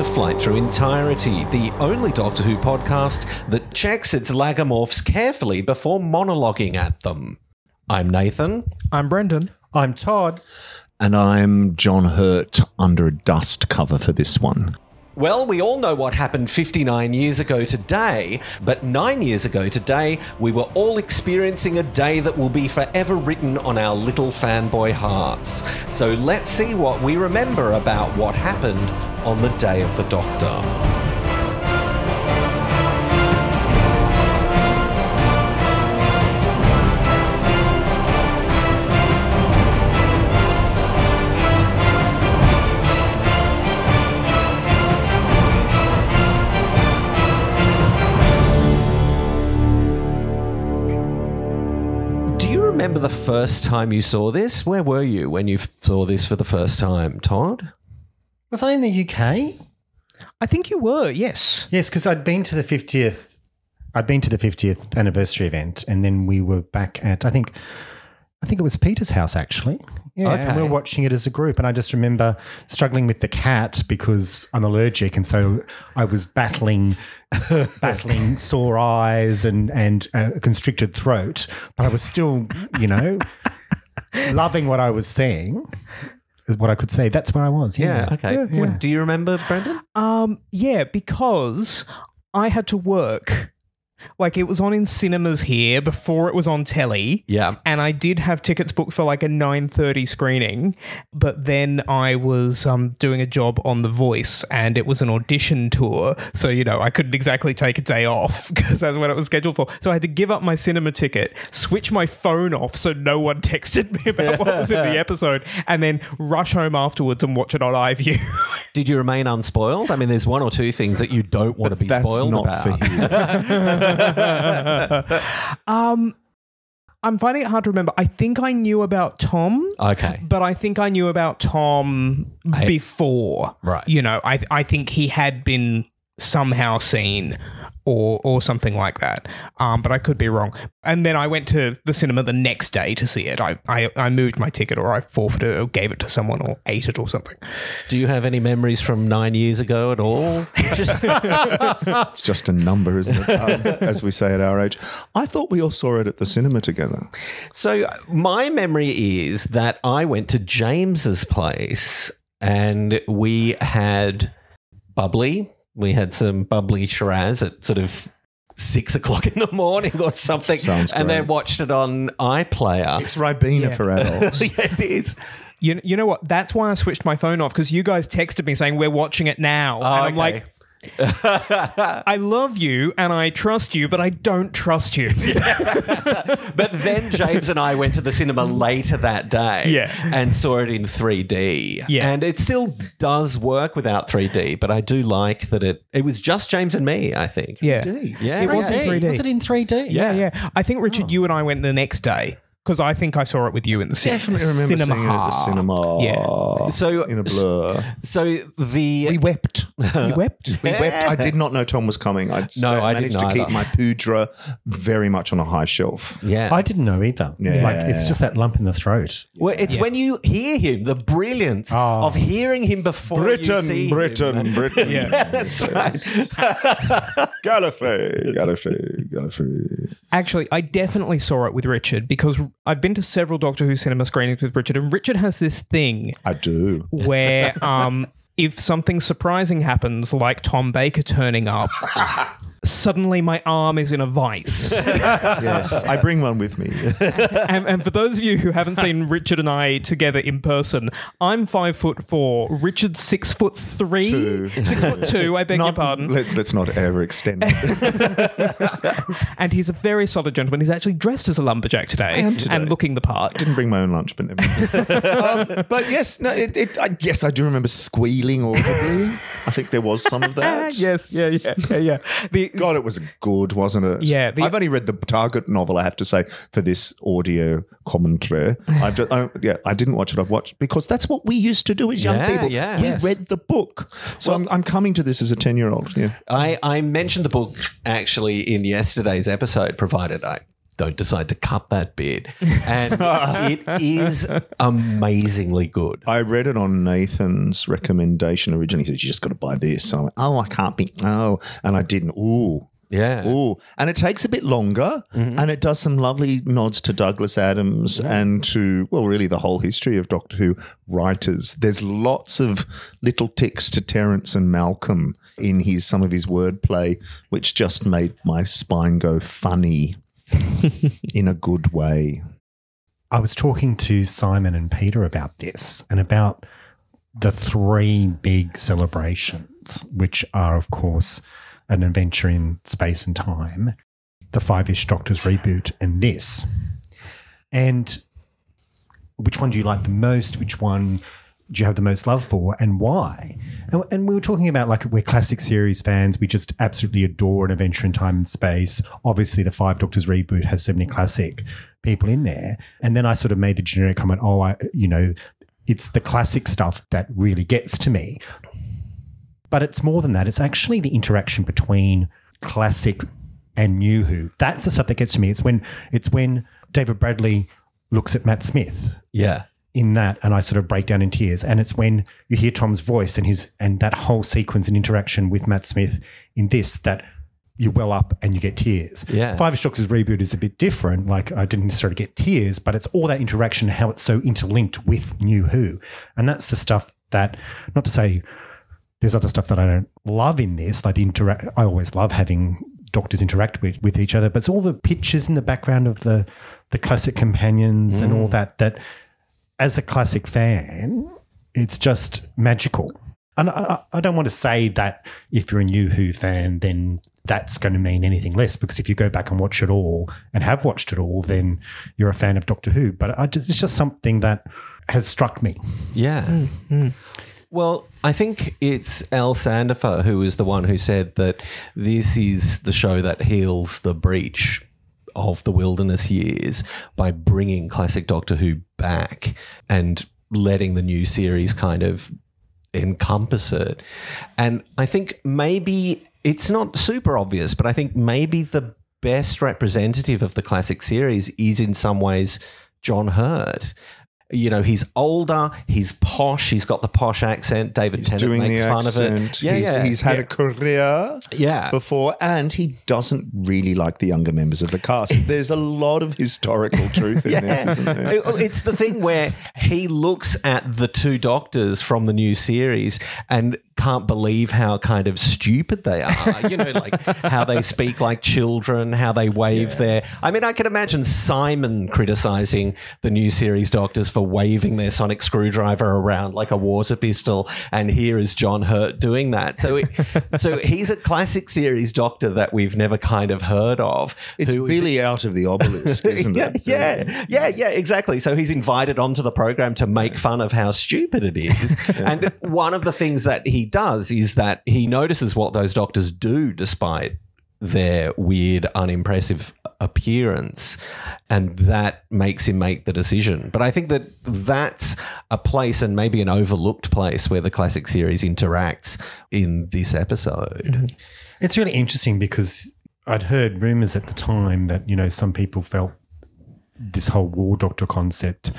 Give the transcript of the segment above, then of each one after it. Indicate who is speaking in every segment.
Speaker 1: to Flight Through Entirety, the only Doctor Who podcast that checks its lagomorphs carefully before monologuing at them. I'm Nathan.
Speaker 2: I'm Brendan.
Speaker 3: I'm Todd.
Speaker 4: And I'm John Hurt under a dust cover for this one.
Speaker 1: Well, we all know what happened 59 years ago today, but nine years ago today, we were all experiencing a day that will be forever written on our little fanboy hearts. So let's see what we remember about what happened on the day of the Doctor. Remember the first time you saw this? Where were you when you saw this for the first time, Todd?
Speaker 3: Was I in the UK?
Speaker 2: I think you were, yes.
Speaker 3: Yes, because I'd been to the 50th. I'd been to the 50th anniversary event, and then we were back at I think, I think it was Peter's house actually. Yeah, and we
Speaker 1: Okay.
Speaker 3: were watching it as a group, and I just remember struggling with the cat because I'm allergic, and so I was battling, battling sore eyes and and a constricted throat, but I was still, you know, loving what I was seeing. Is what I could say. That's where I was. Yeah.
Speaker 1: okay.
Speaker 3: Yeah,
Speaker 1: What-
Speaker 3: yeah.
Speaker 1: do you remember, Brendan?
Speaker 2: Um, yeah, because I had to work. Like it was on in cinemas here before it was on telly.
Speaker 1: Yeah.
Speaker 2: And I did have tickets booked for like a 9:30 screening, but then I was um, doing a job on The Voice and it was an audition tour, so you know, I couldn't exactly take a day off because that's what it was scheduled for. So I had to give up my cinema ticket, switch my phone off so no one texted me about what was in the episode, and then rush home afterwards and watch it on iView.
Speaker 1: Did you remain unspoiled? I mean, there's one or two things that you don't want to be
Speaker 4: That's
Speaker 1: spoiled
Speaker 4: not
Speaker 1: about.
Speaker 2: um, I'm finding it hard to remember. I think I knew about Tom.
Speaker 1: Okay.
Speaker 2: But I think I knew about Tom
Speaker 1: I-
Speaker 2: before.
Speaker 1: Right.
Speaker 2: You know, I I think he had been somehow seen or or something like that. Um, but I could be wrong. And then I went to the cinema the next day to see it. I, I, I moved my ticket or I forfeited it or gave it to someone or ate it or something.
Speaker 1: Do you have any memories from nine years ago at all?
Speaker 4: It's just a number, isn't it? Um, as we say at our age. I thought we all saw it at the cinema together.
Speaker 1: So my memory is that I went to James's place and we had bubbly. We had some bubbly Shiraz at sort of six o'clock in the morning or something,
Speaker 4: Sounds
Speaker 1: and then watched it on iPlayer.
Speaker 4: It's Ribena for adults.
Speaker 1: yeah, it is.
Speaker 2: You, you know what? That's why I switched my phone off because you guys texted me saying we're watching it now. Oh, and I'm
Speaker 1: okay.
Speaker 2: like, I love you and I trust you, but I don't trust you.
Speaker 1: But then James and I went to the cinema later that day
Speaker 2: Yeah.
Speaker 1: and saw it in 3D.
Speaker 2: Yeah.
Speaker 1: And it still does work without 3D, but I do like that it it was just James and me, I think.
Speaker 2: yeah.
Speaker 1: Yeah.
Speaker 2: It was in 3D.
Speaker 3: Was it in 3D?
Speaker 2: Yeah, yeah. I think Richard, oh. you and I went the next day because I think I saw it with you in the cinema.
Speaker 4: Definitely remember
Speaker 2: cinema.
Speaker 4: seeing it at the cinema.
Speaker 2: Yeah.
Speaker 1: So
Speaker 4: in a blur.
Speaker 1: so the
Speaker 4: We wept.
Speaker 2: You wept.
Speaker 4: We wept. I did not know Tom was coming. I
Speaker 1: No, I
Speaker 4: managed to keep
Speaker 1: either.
Speaker 4: my pudra very much on a high shelf.
Speaker 1: yeah.
Speaker 3: I didn't know either.
Speaker 4: Yeah.
Speaker 3: Like it's just that lump in the throat.
Speaker 1: well, it's when you hear him, the brilliance
Speaker 3: Oh.
Speaker 1: of hearing him before you see him.
Speaker 4: Britain, Britain.
Speaker 2: Yeah.
Speaker 1: That's right.
Speaker 4: Gallifrey, Gallifrey, Gallifrey.
Speaker 2: Actually, I definitely saw it with Richard because I've been to several Doctor Who cinema screenings with Richard, and Richard has this thing
Speaker 4: I do.
Speaker 2: where um, if something surprising happens, like Tom Baker turning up, suddenly my arm is in a vice.
Speaker 4: Yes, I bring one with me.
Speaker 2: and, and for those of you who haven't seen Richard and I together in person, I'm five foot four. Richard's six foot three.
Speaker 4: Two.
Speaker 2: Six foot two, I beg your pardon.
Speaker 4: let's let's not ever extend. it.
Speaker 2: And he's a very solid gentleman. He's actually dressed as a lumberjack today,
Speaker 4: today.
Speaker 2: and looking the part.
Speaker 4: Didn't bring my own lunch, but never um, but yes, no, it, it, I, yes, I do remember squealing audibly. I think there was some of that.
Speaker 2: yes, yeah, yeah, yeah, yeah. The,
Speaker 4: God, it was good, wasn't it?
Speaker 2: Yeah, the-
Speaker 4: I've only read the Target novel. I have to say for this audio commentary. I've just, I, yeah, I didn't watch it. I've watched because that's what we used to do as young
Speaker 1: Yeah,
Speaker 4: people.
Speaker 1: yeah.
Speaker 4: we
Speaker 1: Yes.
Speaker 4: read the book. So I'm, I'm coming to this as a ten year old. Yeah,
Speaker 1: I, I mentioned the book actually in yesterday's episode, provided I don't decide to cut that bit. And it is amazingly good.
Speaker 4: I read it on Nathan's recommendation originally. He said, You just got to buy this. So I went, Oh, I can't be. Oh. And I didn't. Ooh.
Speaker 1: Yeah.
Speaker 4: Ooh. And it takes a bit longer mm-hmm. and it does some lovely nods to Douglas Adams and to, well, really the whole history of Doctor Who writers. There's lots of little ticks to Terence and Malcolm in his some of his wordplay, which just made my spine go funny in a good way.
Speaker 3: I was talking to Simon and Peter about this and about the three big celebrations, which are, of course, an adventure in space and time, the Five Ish Doctors reboot, and this. And which one do you like the most? Which one do you have the most love for, and why? And, and we were talking about like we're classic series fans. We just absolutely adore an adventure in time and space. Obviously, the Five Doctors reboot has so many classic people in there. And then I sort of made the generic comment, oh, I, you know, it's the classic stuff that really gets to me. But it's more than that. It's actually the interaction between classic and new Who. That's the stuff that gets to me. It's when it's when David Bradley looks at Matt Smith
Speaker 1: Yeah.
Speaker 3: In that and I sort of break down in tears. And it's when you hear Tom's voice and his and that whole sequence and interaction with Matt Smith in this that you well up and you get tears.
Speaker 1: Yeah.
Speaker 3: Five Doctors reboot is a bit different. Like I didn't necessarily get tears, but it's all that interaction, how it's so interlinked with New Who. And that's the stuff that not to say there's other stuff that I don't love in this, like the interact I always love having doctors interact with, with each other, but it's all the pictures in the background of the the classic companions and all mm. that that as a classic fan, it's just magical. And I, I I don't want to say that if you're a new Who fan, then that's going to mean anything less. Because if you go back and watch it all and have watched it all, then you're a fan of Doctor Who. But I just, it's just something that has struck me.
Speaker 1: Yeah. Mm, mm. Well, I think it's Al Sandifer who is the one who said that this is the show that heals the breach of the wilderness years by bringing classic Doctor Who back and letting the new series kind of encompass it. And I think maybe it's not super obvious, but I think maybe the best representative of the classic series is in some ways John Hurt. You know, he's older, he's posh, he's got the posh accent. David
Speaker 4: He's
Speaker 1: Tennant makes fun
Speaker 4: accent.
Speaker 1: of it. Yeah,
Speaker 4: he's,
Speaker 1: yeah.
Speaker 4: he's had
Speaker 1: yeah.
Speaker 4: a career
Speaker 1: Yeah.
Speaker 4: before, and he doesn't really like the younger members of the cast. There's a lot of historical truth in this, isn't there?
Speaker 1: Oh, oh, it's the thing where he looks at the two doctors from the new series and can't believe how kind of stupid they are. You know, like how they speak like children, how they wave their. I mean, I can imagine Simon criticizing the new series doctors for waving their sonic screwdriver around like a water pistol, and here is John Hurt doing that. So, it, so he's a classic series doctor that we've never kind of heard of.
Speaker 4: It's
Speaker 1: who is-
Speaker 4: out of the obelisk, isn't
Speaker 1: yeah,
Speaker 4: it?
Speaker 1: yeah, yeah, yeah, exactly. So he's invited onto the program to make fun of how stupid it is. and one of the things that he does is that he notices what those doctors do despite their weird, unimpressive appearance. And that makes him make the decision. But I think that that's a place and maybe an overlooked place where the classic series interacts in this episode. Mm-hmm.
Speaker 3: It's really interesting because I'd heard rumors at the time that, you know, some people felt this whole war doctor concept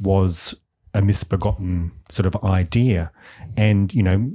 Speaker 3: was a misbegotten sort of idea and, you know,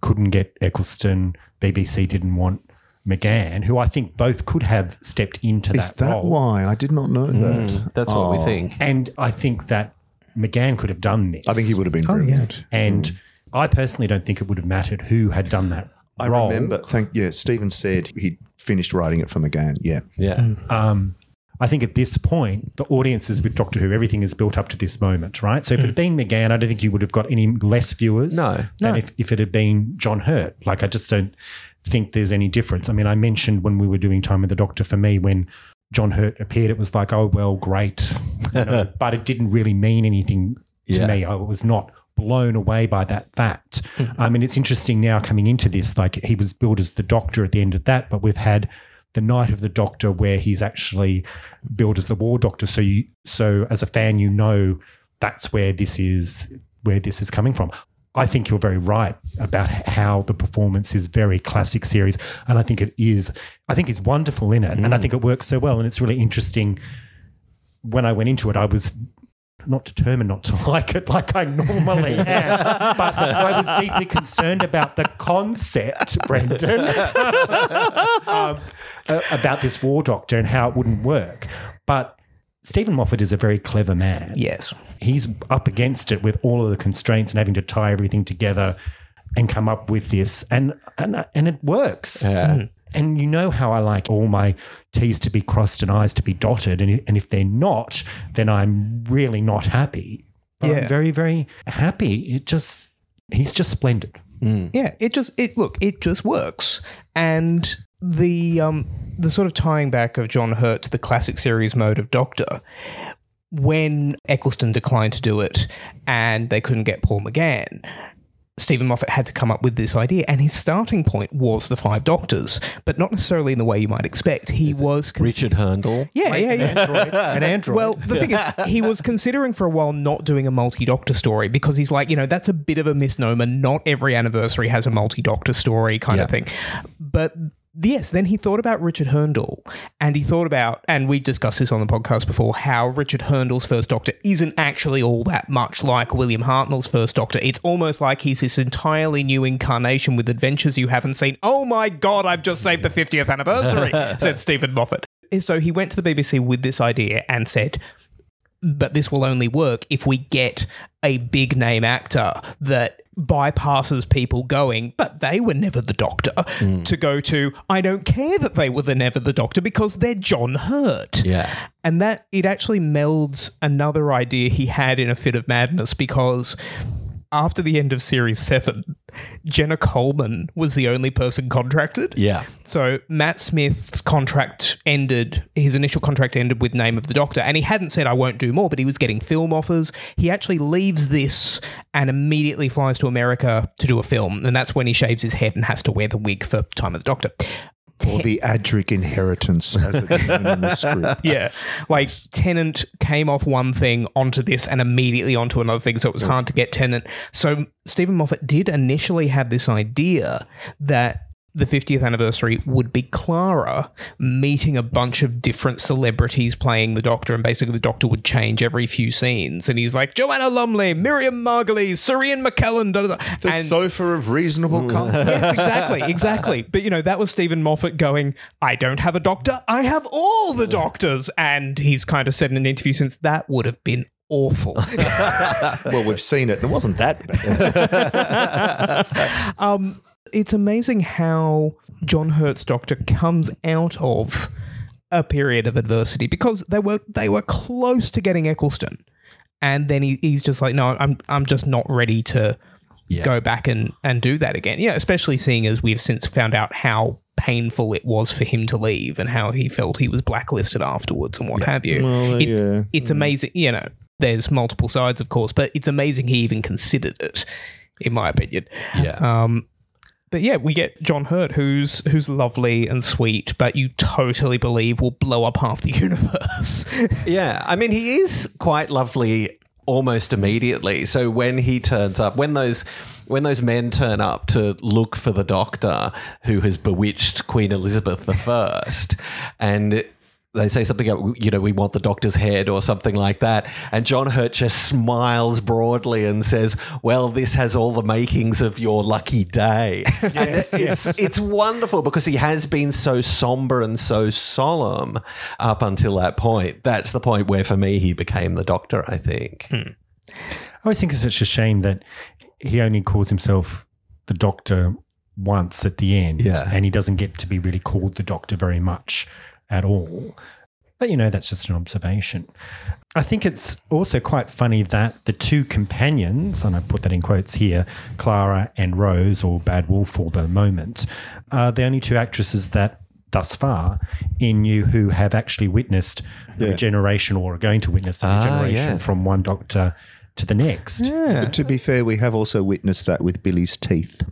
Speaker 3: couldn't get Eccleston, BBC didn't want McGann, who I think both could have stepped into
Speaker 4: Is
Speaker 3: that,
Speaker 4: that
Speaker 3: role.
Speaker 4: why? I did not know hmm, that.
Speaker 1: That's what we
Speaker 4: Oh.
Speaker 1: think.
Speaker 3: And I think that McGann could have done this.
Speaker 4: I think he would have been oh, brilliant.
Speaker 3: And hmm. I personally don't think it would have mattered who had done that
Speaker 4: I
Speaker 3: role.
Speaker 4: remember. Thank yeah. Steven said he finished writing it for McGann. Yeah.
Speaker 1: Yeah. Hmm.
Speaker 3: um, I think at this point, the audiences with Doctor Who, everything is built up to this moment, right? So if it had been McGann, I don't think you would have got any less viewers
Speaker 1: No,
Speaker 3: than
Speaker 1: no.
Speaker 3: if, if it had been John Hurt. Like, I just don't think there's any difference. I mean, I mentioned when we were doing Time with the Doctor, for me, when John Hurt appeared, it was like, oh, well, great. You know, but it didn't really mean anything to
Speaker 1: Yeah.
Speaker 3: me. I was not blown away by that fact. I mean, it's interesting now coming into this, like he was billed as the doctor at the end of that, but we've had the night of the doctor where he's actually billed as the war doctor. So you so as a fan, you know that's where this is where this is coming from. I think you're very right about how the performance is very classic series, and I think it is. I think it's wonderful in it, and I think it works so well, and it's really interesting. When I went into it, I was not determined not to like it like I normally am, but I was deeply concerned about the concept, Brendan, um, about this war doctor and how it wouldn't work. But Steven Moffat is a very clever man.
Speaker 2: Yes.
Speaker 3: He's up against it with all of the constraints and having to tie everything together and come up with this, and and and it works.
Speaker 1: Yeah. Hmm.
Speaker 3: And you know how I like all my T's to be crossed and I's to be dotted. And, and if they're not, then I'm really not happy. But
Speaker 2: Yeah.
Speaker 3: I'm very, very happy. It just, he's just splendid. Hmm.
Speaker 2: Yeah, it just it look it just works, and the um the sort of tying back of John Hurt to the classic series mode of Doctor. When Eccleston declined to do it, and they couldn't get Paul McGann, Steven Moffat had to come up with this idea, and his starting point was the Five Doctors, but not necessarily in the way you might expect. He was cons-
Speaker 1: Richard Hurndall.
Speaker 2: yeah, yeah, yeah.
Speaker 3: Android, an android.
Speaker 2: Well, the thing is, he was considering for a while not doing a multi doctor story because he's like, you know, that's a bit of a misnomer. Not every anniversary has a multi doctor story kind of thing. But yes, then he thought about Richard Hurndall and he thought about, and we discussed this on the podcast before, how Richard Hurndall's first doctor isn't actually all that much like William Hartnell's first doctor. It's almost like he's this entirely new incarnation with adventures you haven't seen. Oh my God, I've just saved the 50th anniversary, said Steven Moffat. So he went to the BBC with this idea and said, but this will only work if we get a big name actor that bypasses people going, but they were never the doctor, hmm. to go to, I don't care that they were the never the doctor because they're John Hurt.
Speaker 1: Yeah.
Speaker 2: And that it actually melds another idea he had in a fit of madness because after the end of series seven, Jenna Coleman was the only person contracted.
Speaker 1: Yeah.
Speaker 2: So Matt Smith's contract ended, his initial contract ended with Name of the Doctor, and he hadn't said, I won't do more, but he was getting film offers. He actually leaves this and immediately flies to America to do a film, and that's when he shaves his head and has to wear the wig for Time of the Doctor.
Speaker 4: Or the Adric inheritance, as it's known in the script.
Speaker 2: Yeah. Like Tennant came off one thing onto this and immediately onto another thing, so it was hard to get Tennant. So Steven Moffat did initially have this idea that the 50th anniversary would be Clara meeting a bunch of different celebrities playing the Doctor, and basically the Doctor would change every few scenes. And he's like, Joanna Lumley, Miriam Margolyes, Sir Ian McKellen, da, da, da.
Speaker 4: The
Speaker 2: And-
Speaker 4: sofa of reasonable comfort.
Speaker 2: yes, exactly, exactly. But you know, that was Steven Moffat going, I don't have a doctor, I have all the doctors. And he's kind of said in an interview since that would have been awful.
Speaker 4: Well, we've seen it. It wasn't that bad.
Speaker 2: Um, it's amazing how John Hurt's doctor comes out of a period of adversity because they were they were close to getting Eccleston. And then he, he's just like, no, I'm I'm just not ready to
Speaker 1: Yeah.
Speaker 2: go back and, and do that again. Yeah, especially seeing as we've since found out how painful it was for him to leave and how he felt he was blacklisted afterwards and what have you.
Speaker 4: Well,
Speaker 2: It-
Speaker 4: yeah.
Speaker 2: It's amazing, you know, there's multiple sides, of course, but it's amazing he even considered it, in my opinion.
Speaker 1: Yeah.
Speaker 2: Um, but yeah, we get John Hurt, who's who's lovely and sweet, but you totally believe will blow up half the universe.
Speaker 1: Yeah, I mean, he is quite lovely almost immediately. So when he turns up, when those when those men turn up to look for the doctor who has bewitched Queen Elizabeth I, and they say something, you know, we want the doctor's head or something like that. And John Hurt just smiles broadly and says, Well, this has all the makings of your lucky day. and it's, it's wonderful because he has been so somber and so solemn up until that point. That's the point where, for me, he became the doctor, I think. Hmm.
Speaker 3: I always think it's such a shame that he only calls himself the doctor once at the end.
Speaker 1: Yeah.
Speaker 3: And he doesn't get to be really called the doctor very much at all. But, you know, that's just an observation. I think it's also quite funny that the two companions, and I put that in quotes here, Clara and Rose, or Bad Wolf for the moment, are the only two actresses that thus far in New Who have actually witnessed a regeneration or are going to witness a
Speaker 1: Ah,
Speaker 3: regeneration
Speaker 1: yeah.
Speaker 3: from one doctor to the next.
Speaker 4: But to be fair, we have also witnessed that with Billie's teeth.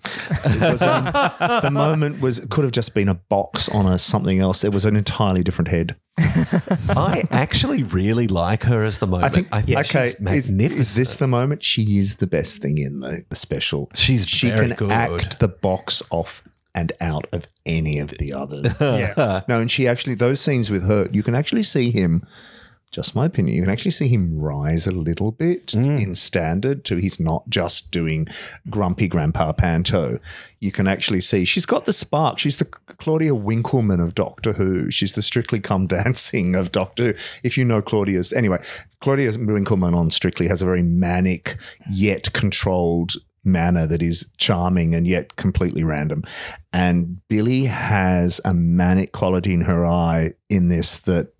Speaker 4: It was, um, the moment was could have just been a box on a something else. It was an entirely different head.
Speaker 1: I actually really like her as the moment.
Speaker 4: I think, okay,
Speaker 1: she's
Speaker 4: is,
Speaker 1: magnificent.
Speaker 4: is this the moment? She is the best thing in the, the special.
Speaker 1: She's
Speaker 4: She
Speaker 1: very
Speaker 4: can
Speaker 1: good.
Speaker 4: act the box off and out of any of the others.
Speaker 2: Yeah.
Speaker 4: no, and she actually, those scenes with her, you can actually see him, just my opinion, you can actually see him rise a little bit
Speaker 1: Mm.
Speaker 4: in standard to he's not just doing grumpy grandpa panto. You can actually see she's got the spark. She's the Claudia Winkleman of Doctor Who. She's the Strictly Come Dancing of Doctor Who. If you know Claudia's, anyway, Claudia Winkleman on Strictly has a very manic yet controlled manner that is charming and yet completely random. And Billie has a manic quality in her eye in this that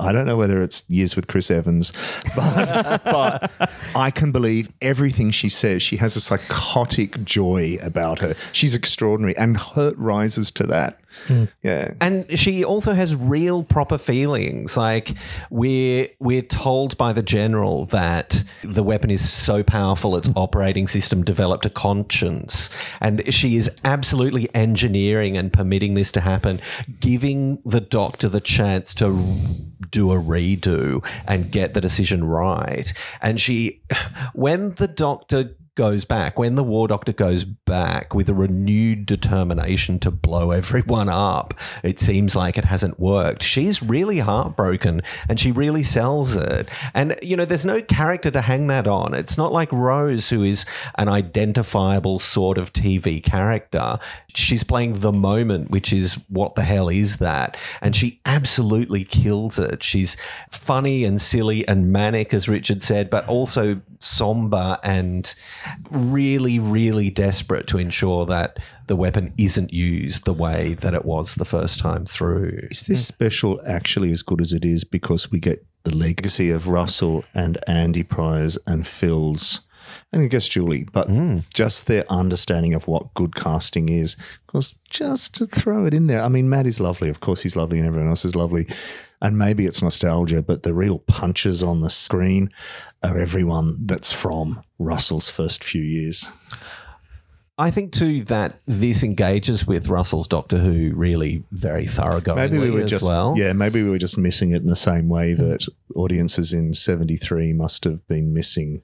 Speaker 4: I don't know whether it's years with Chris Evans, but, but I can believe everything she says. She has a psychotic joy about her. She's extraordinary, and Hurt rises to that. Hmm. Yeah.
Speaker 1: And she also has real proper feelings. Like we're we're told by the general that the weapon is so powerful its hmm. operating system developed a conscience. And she is absolutely engineering and permitting this to happen, giving the doctor the chance to do a redo and get the decision right. And she when the doctor goes back, when the war doctor goes back with a renewed determination to blow everyone up, it seems like it hasn't worked. She's really heartbroken and she really sells it. And, you know, there's no character to hang that on. It's not like Rose, who is an identifiable sort of TV character. She's playing the moment, which is what the hell is that? And she absolutely kills it. She's funny and silly and manic, as Richard said, but also somber and really, really desperate to ensure that the weapon isn't used the way that it was the first time through.
Speaker 4: Is this hmm. special actually as good as it is because we get the legacy of Russell and Andy Pryor's and Phil's, and I guess Julie, but hmm. just their understanding of what good casting is? Because just to throw it in there, I mean, Matt is lovely. Of course, he's lovely, and everyone else is lovely. And maybe it's nostalgia, but the real punches on the screen are everyone that's from Russell's first few years.
Speaker 1: I think too that this engages with Russell's Doctor Who really very thoroughgoingly
Speaker 4: Maybe we were
Speaker 1: as
Speaker 4: just
Speaker 1: well.
Speaker 4: yeah, maybe we were just missing it in the same way that audiences in '73 must have been missing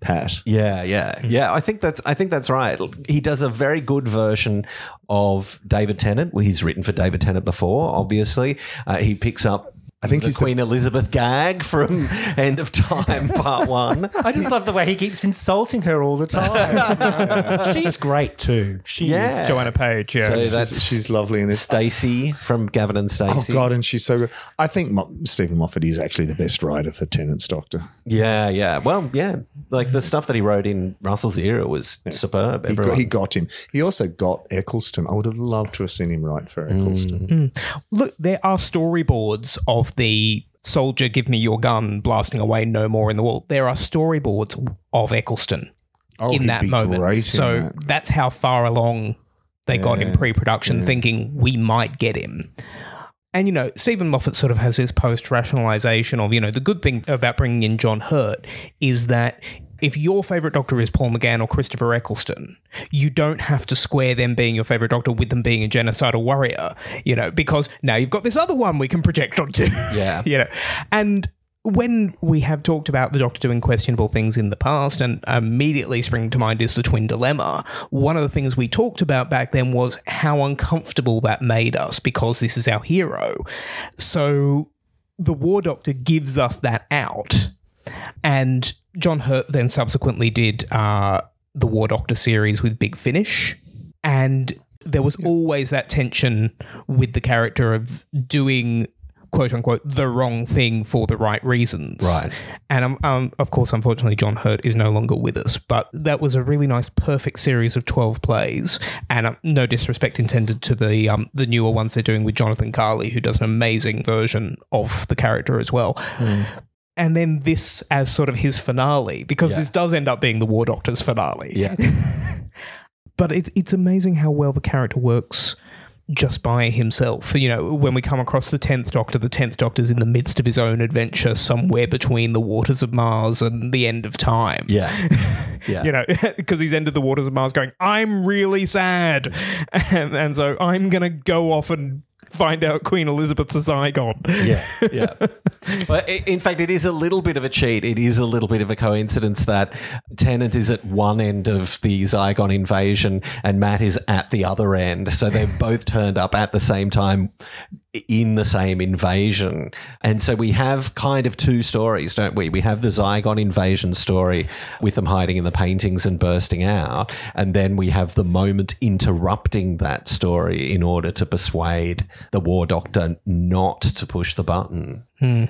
Speaker 4: Pat.
Speaker 1: Yeah, yeah, yeah. I think that's I think that's right. He does a very good version of David Tennant. Well, he's written for David Tennant before, obviously. Uh, he picks up.
Speaker 4: I think
Speaker 1: the
Speaker 4: he's the-
Speaker 1: Queen Elizabeth gag from End of Time Part One.
Speaker 3: I just love the way he keeps insulting her all the time. She's great too. She
Speaker 1: Yeah.
Speaker 3: is.
Speaker 2: Joanna Page, yeah.
Speaker 1: So
Speaker 4: She's,
Speaker 1: that's
Speaker 4: she's lovely in this.
Speaker 1: Stacey from Gavin and Stacey.
Speaker 4: Oh God, and she's so good. I think Mo- Steven Moffat is actually the best writer for Tennant's Doctor.
Speaker 1: Yeah, yeah. Well, yeah. Like the stuff that he wrote in Russell's era was superb.
Speaker 4: He got, he got him. He also got Eccleston. I would have loved to have seen him write for
Speaker 1: Mm.
Speaker 4: Eccleston.
Speaker 2: Look, there are storyboards of the soldier, give me your gun, blasting away no more in the wall. There are storyboards of Eccleston
Speaker 4: Oh,
Speaker 2: in that moment.
Speaker 4: in
Speaker 2: so
Speaker 4: that.
Speaker 2: that's how far along they got in pre production, thinking we might get him. And, you know, Steven Moffat sort of has this post rationalization of, you know, the good thing about bringing in John Hurt is that if your favorite doctor is Paul McGann or Christopher Eccleston, you don't have to square them being your favorite doctor with them being a genocidal warrior, you know, because now you've got this other one we can project onto.
Speaker 1: Yeah.
Speaker 2: you know, and when we have talked about the Doctor doing questionable things in the past, and immediately springing to mind is the twin dilemma, one of the things we talked about back then was how uncomfortable that made us because this is our hero. So the War Doctor gives us that out. And John Hurt then subsequently did uh, the War Doctor series with Big Finish. And there was always that tension with the character of doing quote unquote the wrong thing for the right reasons.
Speaker 1: Right.
Speaker 2: And um, um, of course, unfortunately, John Hurt is no longer with us. But that was a really nice, perfect series of twelve plays. And um, no disrespect intended to the um, the newer ones they're doing with Jonathan Carley, who does an amazing version of the character as well. And then this as sort of his finale, because this does end up being the War Doctor's finale.
Speaker 1: Yeah.
Speaker 2: But it's it's amazing how well the character works just by himself. You know, when we come across the tenth Doctor, the tenth Doctor's in the midst of his own adventure, somewhere between the waters of Mars and the end of time.
Speaker 1: Yeah. Yeah.
Speaker 2: You know, because he's entered the waters of Mars going, I'm really sad. And, and so I'm going to go off and find out Queen Elizabeth's a Zygon.
Speaker 1: Yeah, yeah. but in fact, it is a little bit of a cheat. It is a little bit of a coincidence that Tennant is at one end of the Zygon invasion and Matt is at the other end. So they've both turned up at the same time in the same invasion. And so we have kind of two stories, don't we? We have the Zygon invasion story with them hiding in the paintings and bursting out. And then we have the moment interrupting that story in order to persuade the War Doctor not to push the button. Hmm.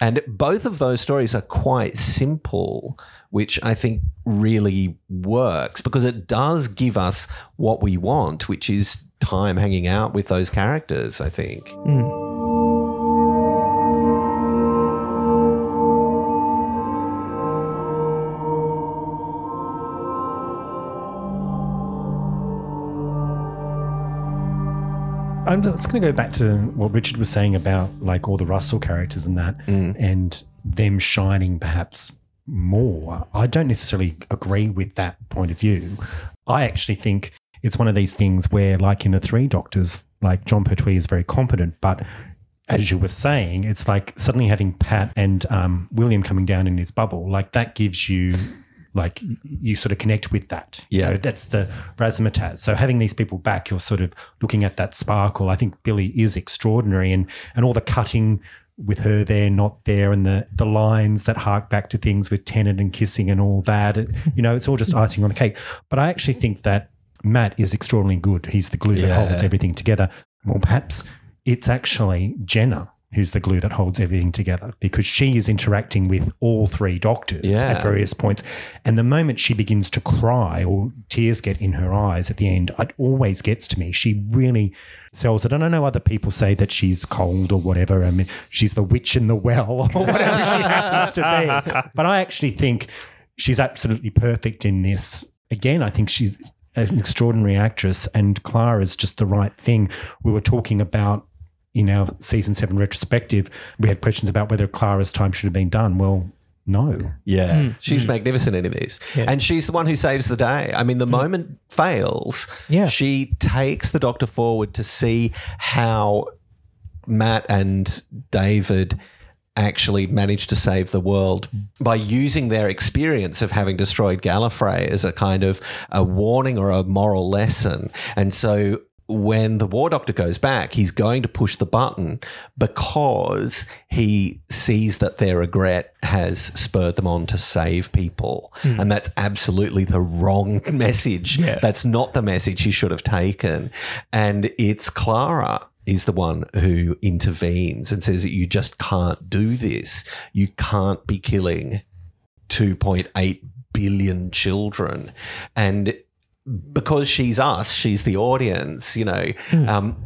Speaker 1: And both of those stories are quite simple, which I think really works because it does give us what we want, which is time hanging out with those characters, I think. Hmm.
Speaker 3: I'm just going to go back to what Richard was saying about like all the Russell characters and that, hmm. and them shining perhaps more. I don't necessarily agree with that point of view. I actually think it's one of these things where, like in the Three Doctors, like John Pertwee is very competent, but as you were saying, it's like suddenly having Pat and um, William coming down in his bubble, like that gives you. Like you sort of connect with that. You
Speaker 1: Yeah.
Speaker 3: know, that's the razzmatazz. So having these people back, you're sort of looking at that sparkle. I think Billie is extraordinary, and and all the cutting with her there, not there, and the the lines that hark back to things with Tennant and kissing and all that. It- you know, it's all just icing on the cake. But I actually think that Matt is extraordinarily good. He's the glue that
Speaker 1: Yeah.
Speaker 3: holds everything together. Well, perhaps it's actually Jenna who's the glue that holds everything together because she is interacting with all three doctors
Speaker 1: Yeah.
Speaker 3: at various points. And the moment she begins to cry or tears get in her eyes at the end, it always gets to me. She really sells it. And I know other people say that she's cold or whatever. I mean, she's the witch in the well or whatever she happens to be. But I actually think she's absolutely perfect in this. Again, I think she's an extraordinary actress, and Clara is just the right thing. We were talking about in our season seven retrospective, we had questions about whether Clara's time should have been done. Well, no.
Speaker 1: Yeah, hmm. she's hmm. magnificent in this, and she's the one who saves the day. I mean, the hmm. moment fails,
Speaker 2: Yeah.
Speaker 1: she takes the Doctor forward to see how Matt and David actually managed to save the world by using their experience of having destroyed Gallifrey as a kind of a warning or a moral lesson. And so when the War Doctor goes back, he's going to push the button because he sees that their regret has spurred them on to save people. Hmm. And that's absolutely the wrong message.
Speaker 2: Yeah.
Speaker 1: That's not the message he should have taken. And it's Clara is the one who intervenes and says that you just can't do this. You can't be killing 2.8 billion children. And because she's us, she's the audience, you know. Um,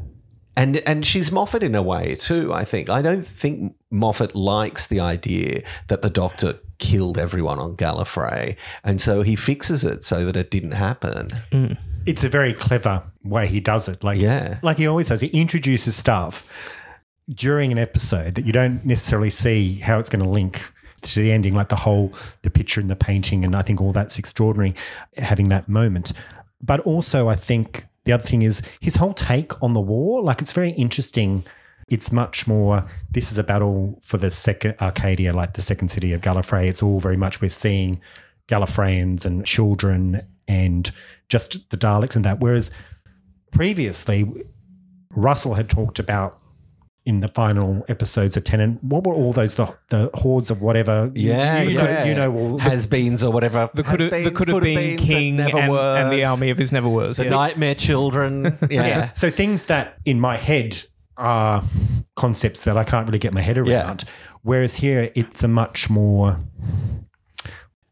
Speaker 1: and and she's Moffat in a way too. I think I don't think Moffat likes the idea that the Doctor killed everyone on Gallifrey, and so he fixes it so that it didn't happen.
Speaker 3: It's a very clever way he does it. Like,
Speaker 1: Yeah.
Speaker 3: like he always does. He introduces stuff during an episode that you don't necessarily see how it's going to link to the ending, like the whole the picture and the painting, and I think all that's extraordinary having that moment. But also, I think the other thing is his whole take on the war. Like, it's very interesting. It's much more. This is a battle for the second Arcadia, like the second city of Gallifrey. It's all very much we're seeing Gallifreyans and children and just the Daleks and that. Whereas previously, Russell had talked about in the final episodes of Tennant, what were all those the, the hordes of whatever?
Speaker 1: Yeah,
Speaker 3: you, you
Speaker 1: yeah.
Speaker 3: know, you know, all the-
Speaker 1: has-beens or whatever.
Speaker 2: The could have the could have been king
Speaker 1: and
Speaker 2: and,
Speaker 1: never were.
Speaker 2: and the army of his never was.
Speaker 1: the
Speaker 2: yeah.
Speaker 1: nightmare children. Yeah.
Speaker 3: So things that in my head are concepts that I can't really get my head around.
Speaker 1: Yeah.
Speaker 3: Whereas here, it's a much more.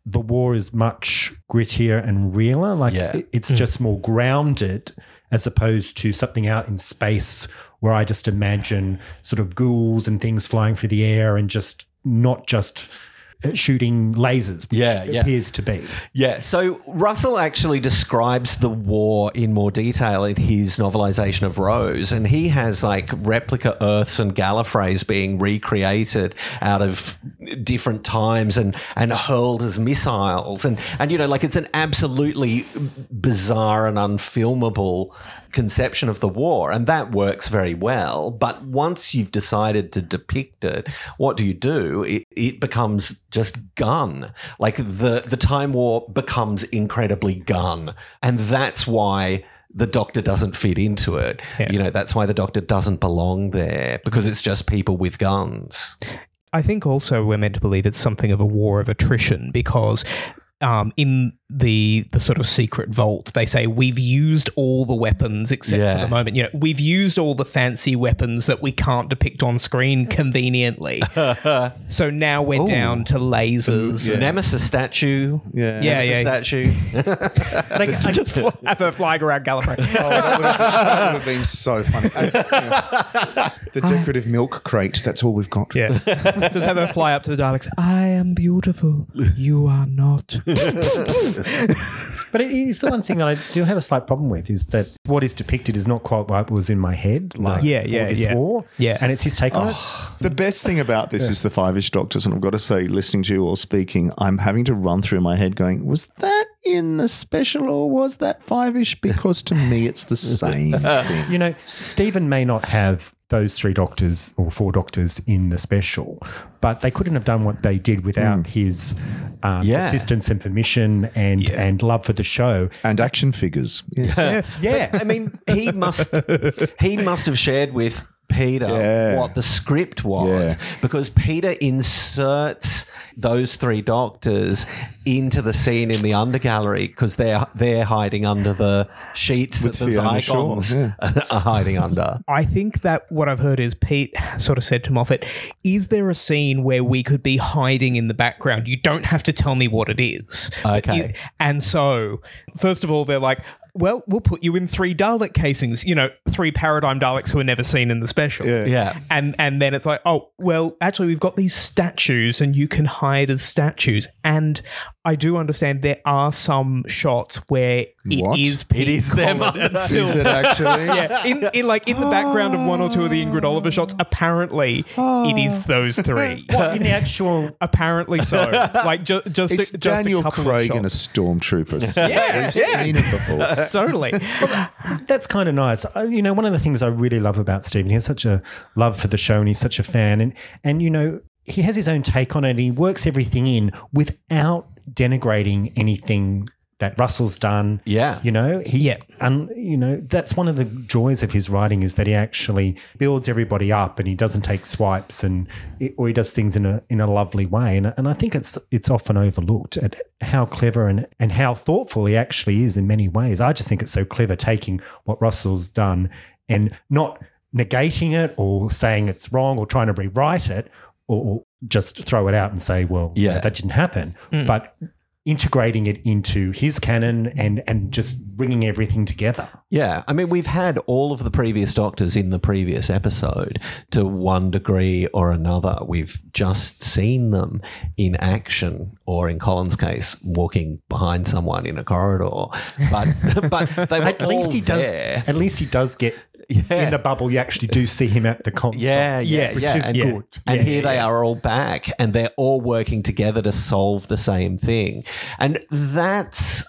Speaker 3: The war is much grittier and realer. Like
Speaker 1: Yeah.
Speaker 3: it- it's just more grounded, as opposed to something out in space where I just imagine sort of ghouls and things flying through the air and just not just shooting lasers, which
Speaker 1: Yeah, yeah.
Speaker 3: appears to be.
Speaker 1: Yeah, so Russell actually describes the war in more detail in his novelization of Rose, and he has like replica Earths and Gallifreys being recreated out of different times and and hurled as missiles, and and you know like it's an absolutely bizarre and unfilmable conception of the war, and that works very well. But once you've decided to depict it, what do you do? It, it becomes just gun. Like the the time war becomes incredibly gun, and that's why the doctor doesn't fit into it.
Speaker 2: Yeah.
Speaker 1: You know, that's why the doctor doesn't belong there because it's just people with guns.
Speaker 2: I think also we're meant to believe it's something of a war of attrition because um, in the the sort of secret vault, they say we've used all the weapons except
Speaker 1: Yeah.
Speaker 2: for the moment. You know, we've used all the fancy weapons that we can't depict on screen conveniently. so now we're down to lasers.
Speaker 1: Nemesis statue.
Speaker 4: Yeah.
Speaker 2: Yeah,
Speaker 1: Nemesis
Speaker 2: yeah.
Speaker 1: statue.
Speaker 2: Like, I just fly, have her flying around Gallifrey.
Speaker 4: that would have, that would have been so funny. And, yeah. The decorative milk crate, that's all we've got.
Speaker 2: Yeah. Just have her fly up to the Daleks. I am beautiful. You are not.
Speaker 3: But it is the one thing that I do have a slight problem with is that what is depicted is not quite what was in my head. Like
Speaker 2: Yeah,
Speaker 3: for
Speaker 2: yeah,
Speaker 3: this
Speaker 2: yeah.
Speaker 3: war.
Speaker 2: Yeah.
Speaker 3: and it's his take on it.
Speaker 4: Oh, the best thing about this is the Five Ish Doctors, and I've got to say, listening to you all speaking, I'm having to run through my head going, was that in the special or was that Five Ish? Because to me, it's the same thing.
Speaker 3: You know, Steven may not have those three doctors or four doctors in the special, but they couldn't have done what they did without his um,
Speaker 1: Yeah.
Speaker 3: assistance and permission and and love for the show.
Speaker 4: And action figures. Yes.
Speaker 2: yes.
Speaker 3: Yeah,
Speaker 1: I mean, he must he must have shared with Peter
Speaker 4: Yeah.
Speaker 1: what the script was
Speaker 4: Yeah.
Speaker 1: because Peter inserts those three doctors into the scene in the undergallery because they're they're hiding under the sheets that the
Speaker 4: Fiona Shaw,
Speaker 1: icons
Speaker 4: yeah.
Speaker 1: are hiding under.
Speaker 2: I think that what I've heard is Pete sort of said to Moffat, "Is there a scene where we could be hiding in the background? You don't have to tell me what it is."
Speaker 1: Okay.
Speaker 2: it- and so, first of all, they're like, "Well, we'll put you in three Dalek casings. You know, three paradigm Daleks who are never seen in the special."
Speaker 1: Yeah. yeah.
Speaker 2: And and then it's like, "Oh, well, actually, we've got these statues, and you can hide as statues." And I do understand there are some shots where
Speaker 4: What?
Speaker 2: it is Pete
Speaker 1: is them
Speaker 2: Collett and
Speaker 1: under-
Speaker 4: Is it actually?
Speaker 2: yeah, in, in like in the background of one or two of the Ingrid Oliver shots, apparently it is those three.
Speaker 3: What, in the actual
Speaker 2: Apparently so. Like ju- just
Speaker 4: It's
Speaker 2: a, just
Speaker 4: Daniel
Speaker 2: a couple
Speaker 4: Craig
Speaker 2: of
Speaker 4: and a
Speaker 2: shots.
Speaker 4: stormtrooper.
Speaker 2: Yeah,
Speaker 4: We've
Speaker 2: yeah.
Speaker 4: seen it before.
Speaker 2: totally.
Speaker 3: That's kind of nice. Uh, You know, one of the things I really love about Steven, he has such a love for the show and he's such a fan. And, and you know, he has his own take on it and he works everything in without denigrating anything that Russell's done.
Speaker 1: Yeah.
Speaker 3: You know, he,
Speaker 2: Yeah.
Speaker 3: and, you know, that's one of the joys of his writing is that he actually builds everybody up and he doesn't take swipes and, or he does things in a, in a lovely way. And, and I think it's, it's often overlooked at how clever and, and how thoughtful he actually is in many ways. I just think it's so clever taking what Russell's done and not negating it or saying it's wrong or trying to rewrite it or, or just throw it out and say, well,
Speaker 1: Yeah.
Speaker 3: that didn't happen. Mm. But integrating it into his canon and and just bringing everything together.
Speaker 1: Yeah, I mean, we've had all of the previous Doctors in the previous episode to one degree or another. We've just seen them in action, or in Colin's case, walking behind someone in a corridor. But but they were
Speaker 3: At least he does. At least he does get in the bubble. You actually do see him at the console.
Speaker 1: Yeah, yeah,
Speaker 3: which
Speaker 1: yeah.
Speaker 3: is
Speaker 1: and,
Speaker 3: good.
Speaker 1: And
Speaker 2: Yeah,
Speaker 1: here
Speaker 2: yeah,
Speaker 1: they
Speaker 2: yeah.
Speaker 1: are all back, and they're all working together to solve the same thing. And that's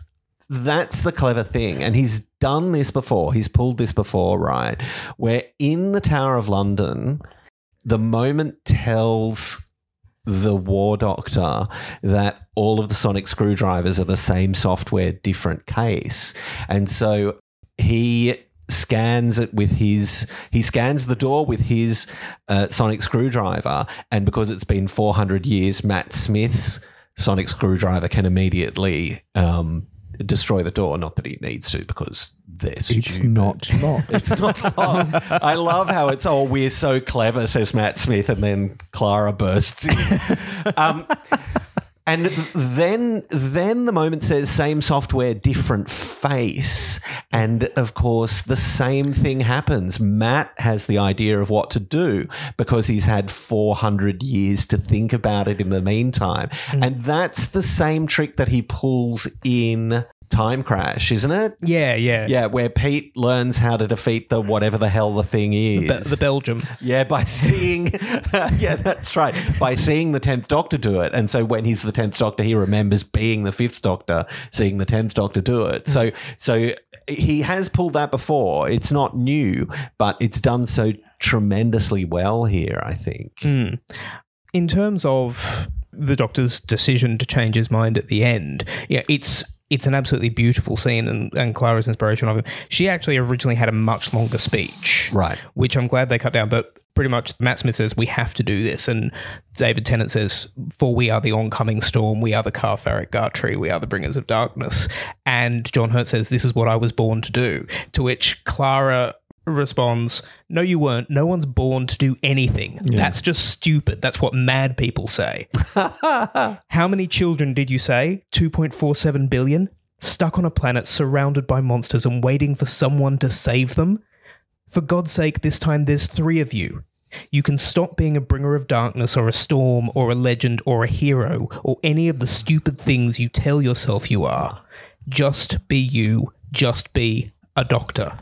Speaker 1: that's the clever thing. And he's done this before. He's pulled this before, right? Where in the Tower of London, the moment tells the War Doctor that all of the sonic screwdrivers are the same software, different case. And so he scans it with his he scans the door with his uh, sonic screwdriver and because it's been 400 years matt smith's sonic screwdriver can immediately um, destroy the door not that he needs to because they're
Speaker 4: It's
Speaker 1: stupid.
Speaker 4: not locked.
Speaker 1: It's not long. I love how it's all we're so clever, says Matt Smith, and then Clara bursts in. Um, and then then the moment says same software, different face. And of course, the same thing happens. Matt has the idea of what to do because he's had 400 years to think about it in the meantime. Mm. And that's the same trick that he pulls in Time Crash, isn't it?
Speaker 2: Yeah, yeah.
Speaker 1: Yeah, where Pete learns how to defeat the whatever the hell the thing is.
Speaker 2: The, the Belgium.
Speaker 1: Yeah, by seeing, yeah, that's right. By seeing the tenth Doctor do it, and so when he's the tenth Doctor, he remembers being the fifth Doctor, seeing the tenth Doctor do it. So, so he has pulled that before. It's not new, but it's done so tremendously well here. I think. Hmm.
Speaker 2: in terms of the doctor's decision to change his mind at the end, yeah, it's it's an absolutely beautiful scene and, and Clara's inspiration of him. She actually originally had a much longer speech.
Speaker 1: Right.
Speaker 2: Which I'm glad they cut down, but pretty much Matt Smith says we have to do this and David Tennant says for we are the oncoming storm we are the Ka Faraq Gatri we are the bringers of darkness and John Hurt says this is what I was born to do to which Clara responds no you weren't no one's born to do anything that's just stupid that's what mad people say how many children did you say 2.47 billion stuck on a planet surrounded by monsters and waiting for someone to save them for God's sake, this time there's three of you. You can stop being a bringer of darkness or a storm or a legend or a hero or any of the stupid things you tell yourself you are. Just be you. Just be a doctor.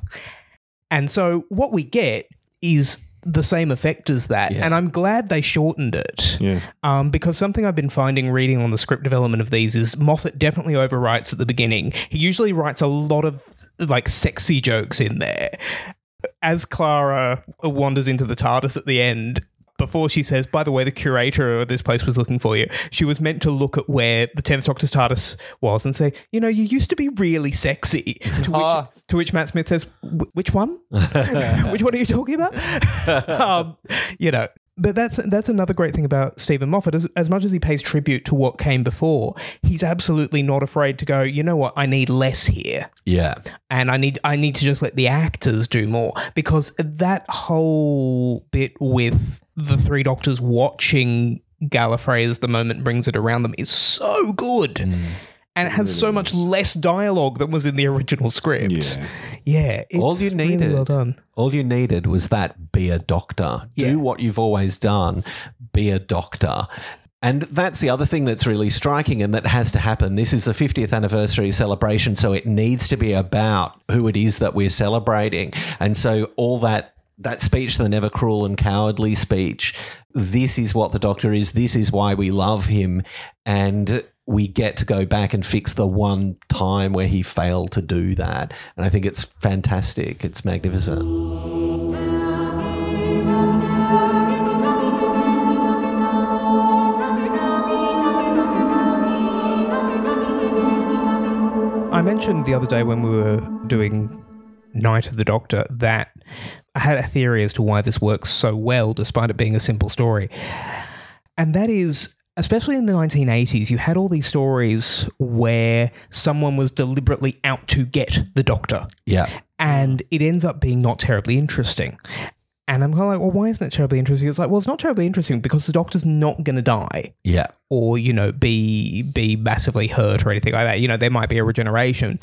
Speaker 2: And so what we get is the same effect as that.
Speaker 1: Yeah.
Speaker 2: And I'm glad they shortened it.
Speaker 4: Yeah.
Speaker 2: Um, because something I've been finding reading on the script development of these is Moffat definitely overwrites at the beginning. He usually writes a lot of like sexy jokes in there. As Clara wanders into the TARDIS at the end, before she says, by the way, the curator of this place was looking for you, she was meant to look at where the 10th Doctor's TARDIS was and say, you know, you used to be really sexy. To which, to which Matt Smith says, which one? which one are you talking about? um, you know, but that's that's another great thing about Steven Moffat. As, as much as he pays tribute to what came before, he's absolutely not afraid to go. You know what? I need less here,
Speaker 1: Yeah.
Speaker 2: and I need I need to just let the actors do more because that whole bit with the three doctors watching Gallifrey as the moment brings it around them is so good. Mm. And it has so much less dialogue than was in the original script. Yeah, it's
Speaker 1: All you
Speaker 2: really
Speaker 1: needed.
Speaker 2: well done.
Speaker 1: All you needed was that be a doctor.
Speaker 2: Yeah.
Speaker 1: Do what you've always done. Be a doctor. And that's the other thing that's really striking and that has to happen. This is the 50th anniversary celebration, so it needs to be about who it is that we're celebrating. And so all that that speech, the never cruel and cowardly speech, this is what the doctor is. This is why we love him. And we get to go back and fix the one time where he failed to do that. And I think it's fantastic. It's magnificent.
Speaker 2: I mentioned the other day when we were doing Night of the Doctor that I had a theory as to why this works so well, despite it being a simple story. And that is, especially in the 1980s, you had all these stories where someone was deliberately out to get the Doctor
Speaker 1: Yeah.
Speaker 2: and it ends up being not terribly interesting. And I'm kind of like, well, why isn't it terribly interesting? It's like, well, it's not terribly interesting because the Doctor's not going to die
Speaker 1: Yeah.
Speaker 2: or you know be be massively hurt or anything like that. You know, there might be a regeneration,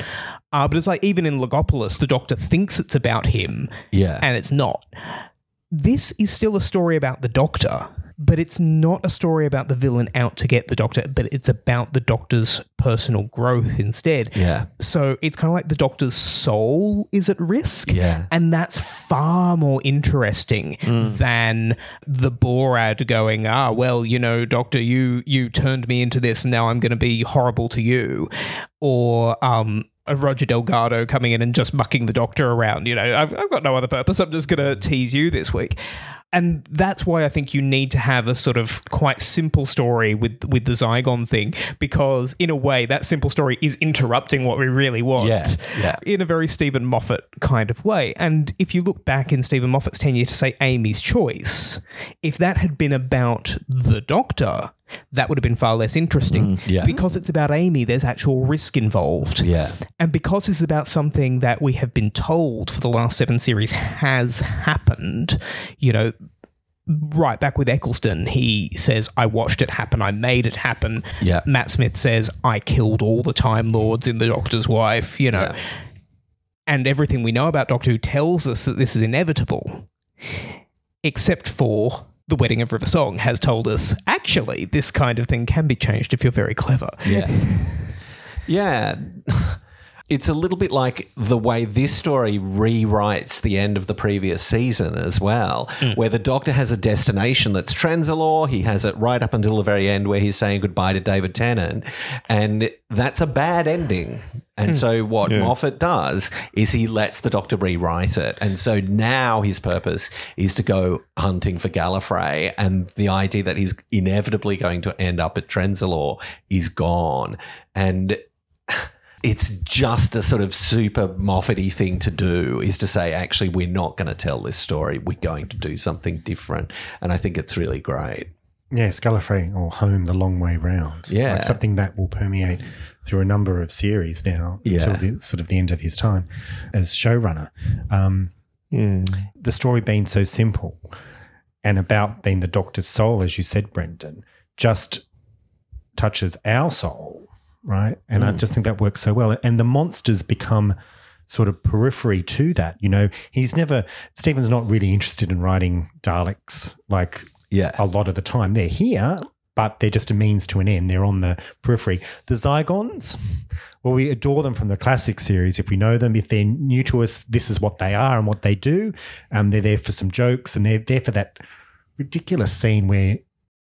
Speaker 2: uh, but it's like even in Logopolis, the Doctor thinks it's about him,
Speaker 1: Yeah.
Speaker 2: and it's not. This is still a story about the Doctor, but it's not a story about the villain out to get the Doctor, but it's about the Doctor's personal growth instead.
Speaker 1: Yeah.
Speaker 2: So it's kind of like the Doctor's soul is at risk.
Speaker 1: Yeah.
Speaker 2: And that's far more interesting than the Borad going, ah, well, you know, Doctor, you you turned me into this, and now I'm going to be horrible to you, or um. Roger Delgado coming in and just mucking the doctor around. You know, I've, I've got no other purpose. I'm just going to tease you this week. And that's why I think you need to have a sort of quite simple story with with the Zygon thing, because in a way, that simple story is interrupting what we really want
Speaker 1: Yeah, yeah.
Speaker 2: in a very Steven Moffat kind of way. And if you look back in Steven Moffat's tenure to say Amy's choice, if that had been about the Doctor, that would have been far less interesting.
Speaker 1: Mm, yeah.
Speaker 2: Because it's about Amy, there's actual risk involved.
Speaker 1: Yeah.
Speaker 2: And because it's about something that we have been told for the last seven series has happened, you know, right back with Eccleston, he says, I watched it happen, I made it happen.
Speaker 1: Yeah.
Speaker 2: Matt Smith says, I killed all the Time Lords in The Doctor's Wife, you know.
Speaker 1: Yeah.
Speaker 2: And everything we know about Doctor Who tells us that this is inevitable, except for. The Wedding of River Song has told us actually this kind of thing can be changed if you're very clever.
Speaker 1: Yeah. yeah. it's a little bit like the way this story rewrites the end of the previous season as well, hmm. where the Doctor has a destination that's Trenzalore. He has it right up until the very end where he's saying goodbye to David Tennant, and that's a bad ending. And hmm. so what Moffat does is he lets the Doctor rewrite it, and so now his purpose is to go hunting for Gallifrey, and the idea that he's inevitably going to end up at Trenzalore is gone, and it's just a sort of super Moffat-y thing to do is to say, actually, we're not going to tell this story. We're going to do something different. And I think it's really great.
Speaker 3: Yes, Gallifrey or Home the Long Way Round.
Speaker 1: Yeah.
Speaker 3: Like something that will permeate through a number of series now
Speaker 1: Yeah.
Speaker 3: until the, sort of the end of his time as showrunner. Um,
Speaker 4: Yeah.
Speaker 3: the story being so simple and about being the doctor's soul, as you said, Brendan, just touches our soul, right? And I just think that works so well. And the monsters become sort of periphery to that. You know, he's never, Steven's not really interested in writing Daleks like
Speaker 1: Yeah.
Speaker 3: a lot of the time. They're here, but they're just a means to an end. They're on the periphery. The Zygons, well, we adore them from the classic series. If we know them, if they're new to us, this is what they are and what they do. Um, they're there for some jokes and they're there for that ridiculous scene where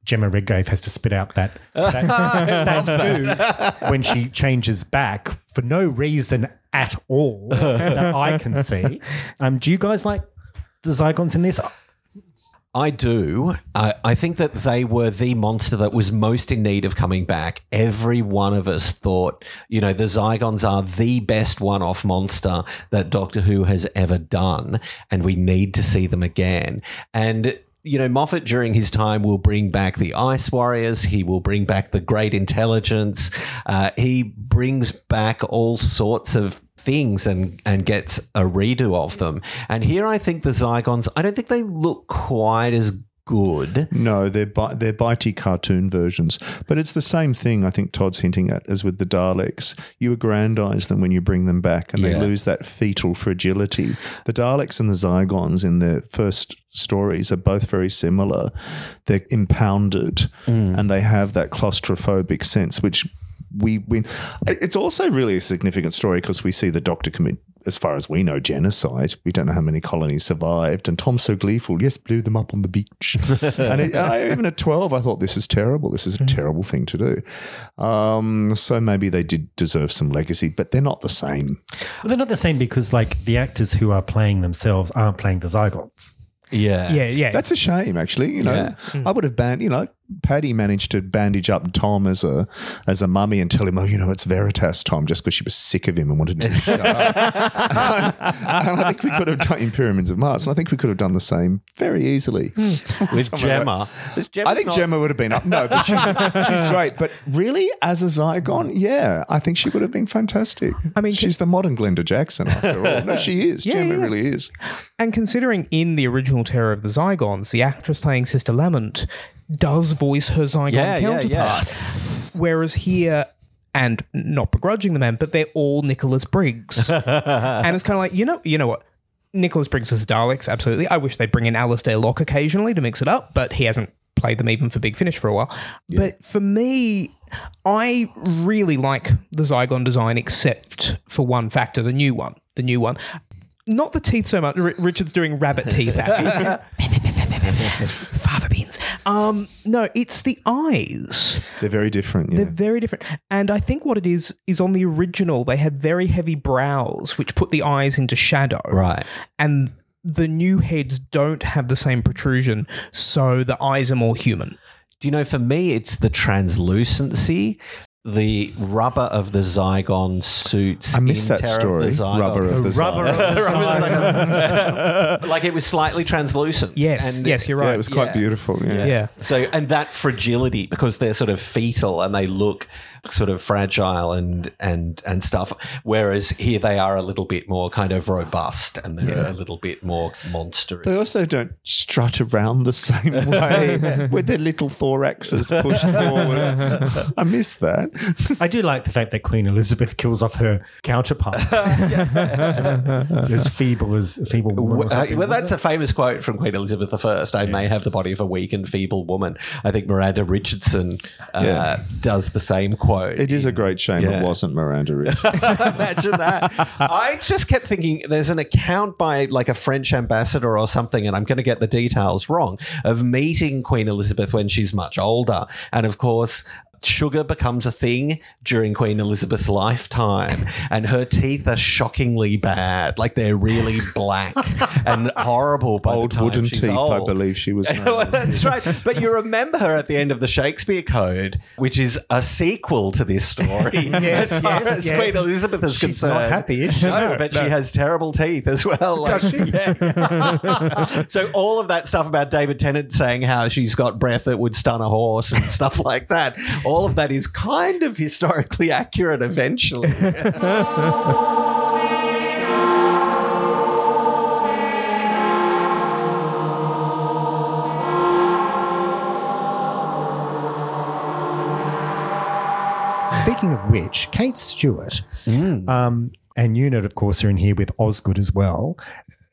Speaker 3: Jemma Redgrave has to spit out that, that, that food when she changes back for no reason at all that I can see. Um, do you guys like the Zygons in this?
Speaker 1: I do. I, I think that they were the monster that was most in need of coming back. Every one of us thought, you know, the Zygons are the best one off monster that Doctor Who has ever done, and we need to see them again. And you know, Moffat during his time will bring back the Ice Warriors. He will bring back the Great Intelligence. Uh, he brings back all sorts of things and and gets a redo of them. And here, I think the Zygons. I don't think they look quite as good.
Speaker 4: No, they're bi- they're bitey cartoon versions, but it's the same thing. I think Todd's hinting at as with the Daleks. You aggrandize them when you bring them back, and they lose that fetal fragility. The Daleks and the Zygons in their first stories are both very similar. They're impounded, mm. and they have that claustrophobic sense, which we win. It's also really a significant story because we see the Doctor commit, as far as we know, genocide. We don't know how many colonies survived, and Tom's so gleeful. Yes, blew them up on the beach. and it, I, even at twelve, I thought this is terrible. This is a mm. terrible thing to do. Um, so maybe they did deserve some legacy, but they're not the same.
Speaker 3: Well, they're not the same because, like, the actors who are playing themselves aren't playing the Zygons.
Speaker 1: Yeah.
Speaker 2: Yeah, yeah.
Speaker 4: That's a shame, actually. You know,
Speaker 1: Yeah. Mm.
Speaker 4: I would have banned, You know, Paddy managed to bandage up Tom as a as a mummy and tell him, oh, you know, it's Veritas Tom, just because she was sick of him and wanted him to shut up. and I think we could have done in Pyramids of Mars, and I think we could have done the same very easily hmm. With
Speaker 1: Jemma. This
Speaker 4: I think
Speaker 1: not-
Speaker 4: Jemma would have been up. No, but she's, she's great. But really, as a Zygon, yeah, I think she would have been fantastic. I
Speaker 2: mean,
Speaker 4: she's the modern Glenda Jackson after all. No, she is. Jemma
Speaker 2: yeah.
Speaker 4: really is.
Speaker 2: And considering in the original Terror of the Zygons, the actress playing Sister Lamont does voice her Zygon
Speaker 1: Yeah, yeah,
Speaker 2: counterpart.
Speaker 1: yeah.
Speaker 2: Whereas here, and not begrudging the man, but they're all Nicholas Briggs. and it's kind of like, you know, you know what? Nicholas Briggs is Daleks, absolutely. I wish they'd bring in Alistair Lock occasionally to mix it up, but he hasn't played them even for Big Finish for a while. But for me, I really like the Zygon design, except for one factor, the new one. The new one. Not the teeth so much. R- Richard's doing rabbit teeth at me. Father beans. Um, no, it's the eyes.
Speaker 4: They're very different. Yeah.
Speaker 2: They're very different. And I think what it is is on the original, they had very heavy brows, which put the eyes into shadow.
Speaker 1: Right.
Speaker 2: And the new heads don't have the same protrusion, so the eyes are more human.
Speaker 1: Do you know, for me, it's the translucency, the rubber of the Zygon suits.
Speaker 4: I missed
Speaker 1: in
Speaker 4: that
Speaker 1: Terror of
Speaker 4: story.
Speaker 1: the Zygons.
Speaker 4: Rubber of the
Speaker 3: Rubber
Speaker 4: Zygon.
Speaker 3: of the
Speaker 1: like it was slightly translucent.
Speaker 2: Yes,
Speaker 1: And-
Speaker 2: yes, you're right.
Speaker 4: Yeah, it was quite
Speaker 1: Yeah.
Speaker 4: beautiful. Yeah.
Speaker 2: yeah.
Speaker 1: So, and that fragility because they're sort of fetal and they look sort of fragile and and and stuff. Whereas here they are a little bit more kind of robust and they're a little bit more monstrous.
Speaker 4: They also don't strut around the same way with their little thoraxes pushed forward. I miss that.
Speaker 3: I do like the fact that Queen Elizabeth kills off her counterpart. as feeble as a feeble woman.
Speaker 1: Uh, well,
Speaker 3: was
Speaker 1: that's a famous quote from Queen Elizabeth I. I may have the body of a weak and feeble woman. I think Miranda Richardson uh,
Speaker 4: Yeah.
Speaker 1: does the same quote.
Speaker 4: It is a great shame
Speaker 1: Yeah.
Speaker 4: it wasn't Miranda Rich.
Speaker 1: Imagine that. I just kept thinking there's an account by like a French ambassador or something, and I'm going to get the details wrong, of meeting Queen Elizabeth when she's much older. And of course, sugar becomes a thing during Queen Elizabeth's lifetime, and her teeth are shockingly bad. Like they're really black and horrible by
Speaker 4: Old
Speaker 1: the time
Speaker 4: wooden
Speaker 1: she's
Speaker 4: teeth, I believe she was.
Speaker 1: Well, that's right. But you remember her at the end of the Shakespeare Code, which is a sequel to this story.
Speaker 3: Yes,
Speaker 1: as far
Speaker 3: yes,
Speaker 1: as
Speaker 3: yeah.
Speaker 1: Queen Elizabeth is
Speaker 3: She's
Speaker 1: concerned.
Speaker 3: not happy, is she?
Speaker 1: No,
Speaker 3: No,
Speaker 1: but
Speaker 3: no.
Speaker 1: she has terrible teeth as well. Like, yeah. so all of that stuff about David Tennant saying how she's got breath that would stun a horse and stuff like that, all of that is kind of historically accurate eventually.
Speaker 3: Speaking of which, Kate Stewart um, and Unit, of course, are in here with Osgood as well.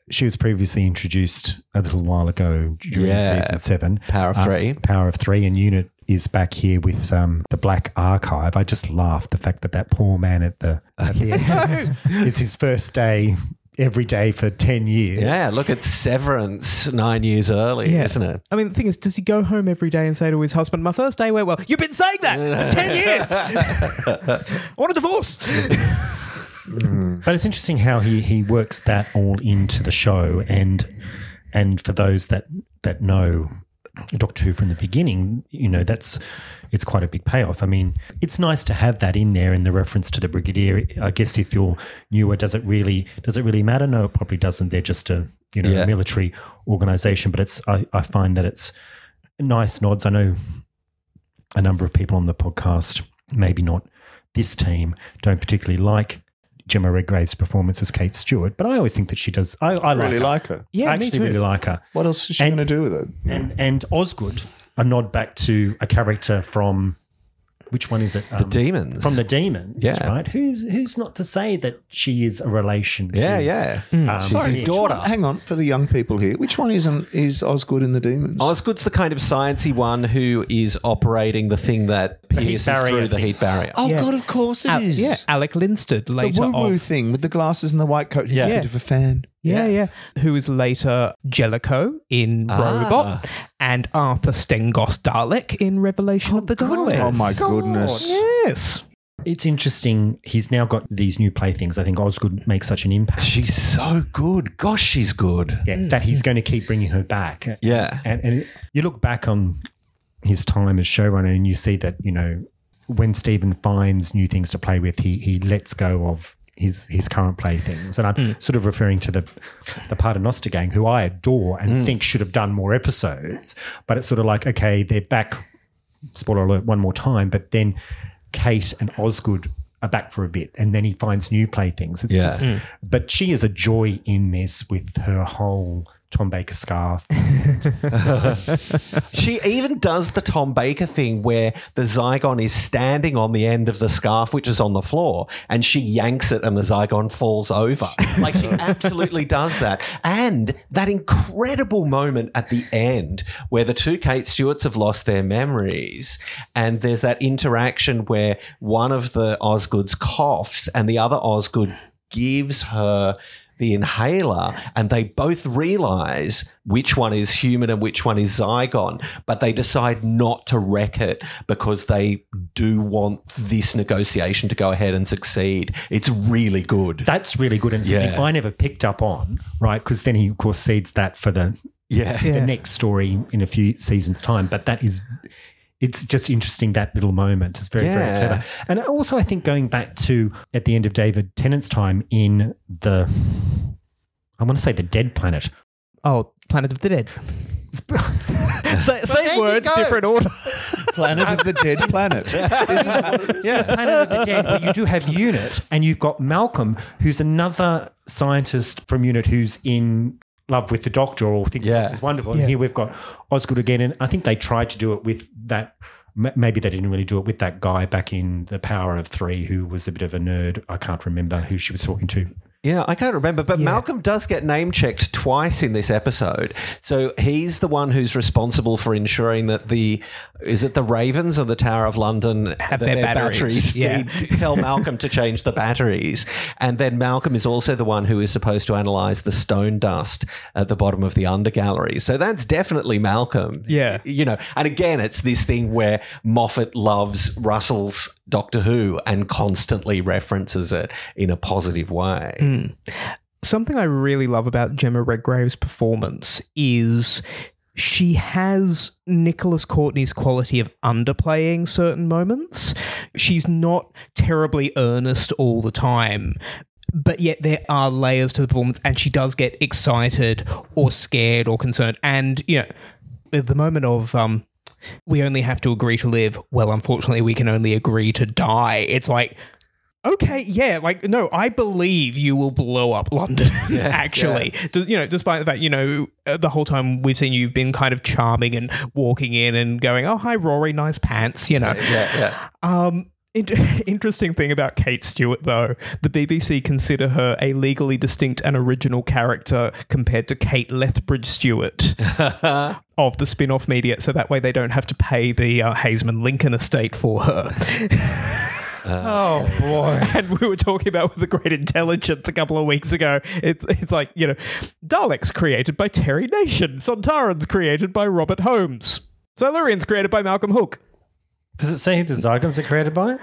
Speaker 3: She was previously introduced a little while ago during
Speaker 1: Yeah.
Speaker 3: season seven.
Speaker 1: Power of
Speaker 3: Uh,
Speaker 1: Three.
Speaker 3: Power of Three, and Unit is back here with um, the Black Archive. I just laughed the fact that that poor man at the, at the entrance, it's his first day every day for 10 years.
Speaker 1: yeah, look at Severance nine years early,
Speaker 2: Yeah.
Speaker 1: isn't it?
Speaker 2: I mean, the thing is, does he go home every day and say to his husband, "My first day went well"? You've been saying that for ten years. I want a divorce.
Speaker 3: But it's interesting how he he works that all into the show, and and for those that that know Doctor Who from the beginning, you know that's it's quite a big payoff. I mean, it's nice to have that in there in the reference to the Brigadier. I guess if you're newer, does it really does it really matter? No, it probably doesn't. They're just a you know
Speaker 1: Yeah.
Speaker 3: a military organization, but it's I, I find that it's nice nods. I know a number of people on the podcast, maybe not this team, don't particularly like Jemma Redgrave's performance as Kate Stewart, but I always think that she does. I, I
Speaker 4: I really
Speaker 3: like her.
Speaker 4: like her.
Speaker 2: Yeah,
Speaker 3: I
Speaker 2: me
Speaker 3: actually
Speaker 2: too.
Speaker 3: really like her.
Speaker 4: What else is she going to do with it?
Speaker 3: And and Osgood, a nod back to a character from which one is it?
Speaker 1: The
Speaker 3: Um,
Speaker 1: demons.
Speaker 3: from the demons,
Speaker 1: Yeah.
Speaker 3: right? Who's who's not to say that she is a relation? To,
Speaker 1: yeah, yeah.
Speaker 3: Um,
Speaker 1: She's his daughter.
Speaker 4: one- hang on, for the young people here, which one isn't is Osgood in the Daemons?
Speaker 1: Osgood's the kind of sciencey one who is operating the thing that pierces
Speaker 3: barrier
Speaker 1: through the
Speaker 3: thing.
Speaker 1: heat barrier.
Speaker 4: oh
Speaker 2: Yeah.
Speaker 4: God, of course it is.
Speaker 2: Al- yeah, Alec Linstead
Speaker 4: the
Speaker 2: later
Speaker 4: woo woo
Speaker 2: of
Speaker 4: thing with the glasses and the white coat. He's
Speaker 1: Yeah.
Speaker 4: a bit of a fan.
Speaker 2: Yeah, yeah. Who is later Jellicoe in
Speaker 1: Ah.
Speaker 2: Robot and Arthur Stengos Dalek in Revelation of the Daleks.
Speaker 4: Oh my goodness.
Speaker 2: Yes.
Speaker 3: It's interesting. He's now got these new playthings. I think Osgood makes such an impact.
Speaker 1: She's so good. Gosh, she's good.
Speaker 3: yeah, that he's going to keep bringing her back.
Speaker 1: Yeah.
Speaker 3: And, and you look back on his time as showrunner and you see that, you know, when Steven finds new things to play with, he he lets go of his his current playthings. And I'm mm. sort of referring to the the Paternoster gang, who I adore and mm. think should have done more episodes. But it's sort of like, okay, they're back, spoiler alert, one more time, but then Kate and Osgood are back for a bit and then he finds new playthings. It's
Speaker 1: Yeah.
Speaker 3: just mm. but she is a joy in this with her whole Tom Baker scarf.
Speaker 1: She even does the Tom Baker thing where the Zygon is standing on the end of the scarf, which is on the floor, and she yanks it and the Zygon falls over. Like she absolutely does that. And that incredible moment at the end where the two Kate Stewarts have lost their memories, and there's that interaction where one of the Osgoods coughs and the other Osgood gives her the inhaler and they both realize which one is human and which one is Zygon, but they decide not to wreck it because they do want this negotiation to go ahead and succeed. It's really good.
Speaker 3: That's really good and something
Speaker 1: Yeah.
Speaker 3: I never picked up on, right? Because then he of course seeds that for the
Speaker 1: Yeah.
Speaker 3: the next story in a few seasons' time. But that is it's just interesting that little moment. It's very,
Speaker 1: Yeah.
Speaker 3: very clever. And also I think going back to at the end of David Tennant's time in the I want to say the dead planet.
Speaker 2: Oh, Planet of the Dead. Sa- same words, different order.
Speaker 4: Planet of the Dead Planet.
Speaker 3: yeah. Planet of the Dead, where you do have Unit, and you've got Malcolm, who's another scientist from Unit who's in love with the Doctor or thinks
Speaker 1: Yeah.
Speaker 3: the Doctor's wonderful. And here we've got Osgood again, and I think they tried to do it with that. Maybe they didn't really do it with that guy back in The Power of Three, who was a bit of a nerd. I can't remember who she was talking to.
Speaker 1: Yeah, I can't remember, but Malcolm does get name checked twice in this episode. So he's the one who's responsible for ensuring that the is it the Ravens or the Tower of London
Speaker 2: Have
Speaker 1: that
Speaker 2: their batteries, yeah.
Speaker 1: need- tell Malcolm to change the batteries, and then Malcolm is also the one who is supposed to analyze the stone dust at the bottom of the undergallery. So that's definitely Malcolm.
Speaker 2: Yeah.
Speaker 1: you know, and again, it's this thing where Moffat loves Russell's Doctor Who and constantly references it in a positive way. Hmm.
Speaker 2: something I really love about Jemma Redgrave's performance is she has Nicholas Courtney's quality of underplaying certain moments. She's not terribly earnest all the time. But yet there are layers to the performance, and she does get excited or scared or concerned. And you know, the moment of um, we only have to agree to live. Well, unfortunately, we can only agree to die. It's like okay, yeah, like no, I believe you will blow up London. actually, D- you know, despite the fact you know uh, the whole time we've seen you've been kind of charming and walking in and going, oh hi Rory, nice pants, you know.
Speaker 1: Yeah, yeah.
Speaker 2: Um. in- interesting thing about Kate Stewart, though, the BBC consider her a legally distinct and original character compared to Kate Lethbridge Stewart of the spin off media, so that way they don't have to pay the uh, Haisman Lincoln estate for her.
Speaker 3: Oh boy!
Speaker 2: and we were talking about with the great intelligence a couple of weeks ago. It's it's like you know, Daleks created by Terry Nation, Sontarans created by Robert Holmes, Silurians created by Malcolm Hulke.
Speaker 3: Does it say who the Zygons are created by?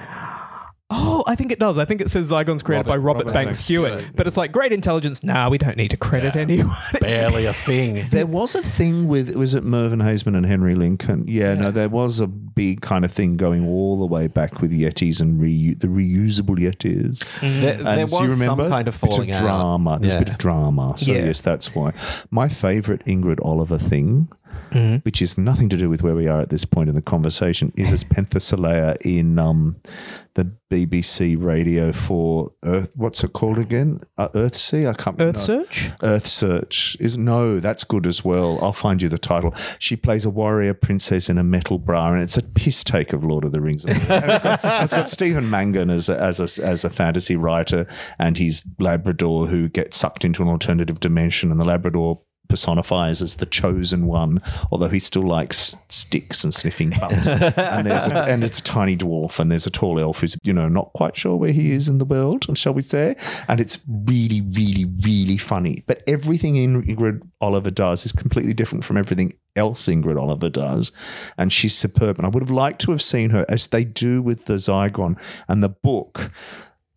Speaker 2: Oh, I think it does. I think it says Zygons created by
Speaker 1: Robert-
Speaker 2: Robert,
Speaker 1: Robert
Speaker 2: Banks
Speaker 1: Banks
Speaker 2: Stewart.
Speaker 1: Stewart.
Speaker 2: But it's like great intelligence. Nah, we don't need to credit anyone.
Speaker 1: Barely a thing.
Speaker 4: There was a thing with was it Mervyn Haisman and Henry Lincoln? Yeah, no, there was a big kind of thing going all the way back with Yetis and reu- the reusable Yetis. Mm-hmm.
Speaker 1: There,
Speaker 4: And
Speaker 1: there
Speaker 4: do
Speaker 1: was
Speaker 4: you remember?
Speaker 1: some kind of
Speaker 4: bit of
Speaker 1: out.
Speaker 4: drama. There's
Speaker 1: Yeah.
Speaker 4: a bit of drama. So
Speaker 2: Yeah.
Speaker 4: yes, that's why. My favourite Ingrid Oliver thing, which is nothing to do with where we are at this point in the conversation, is as Penthesilea in um, the BBC radio for Earth. What's it called again? Uh, Earthsea. I can't.
Speaker 2: Earth
Speaker 4: no.
Speaker 2: Search.
Speaker 4: Earth Search is no, that's good as well. I'll find you the title. She plays a warrior princess in a metal bra, and it's a piss take of Lord of the Rings. It's got, it's got Stephen Mangan as a, as a as a fantasy writer, and his Labrador who gets sucked into an alternative dimension, and the Labrador personifies as the chosen one, although he still likes sticks and sniffing butt. and there's a, and it's a tiny dwarf, and there's a tall elf who's you know not quite sure where he is in the world, shall we say? And it's really, really, really funny. But everything Ingrid Oliver does is completely different from everything else Ingrid Oliver does, and she's superb. And I would have liked to have seen her as they do with the Zygon and the book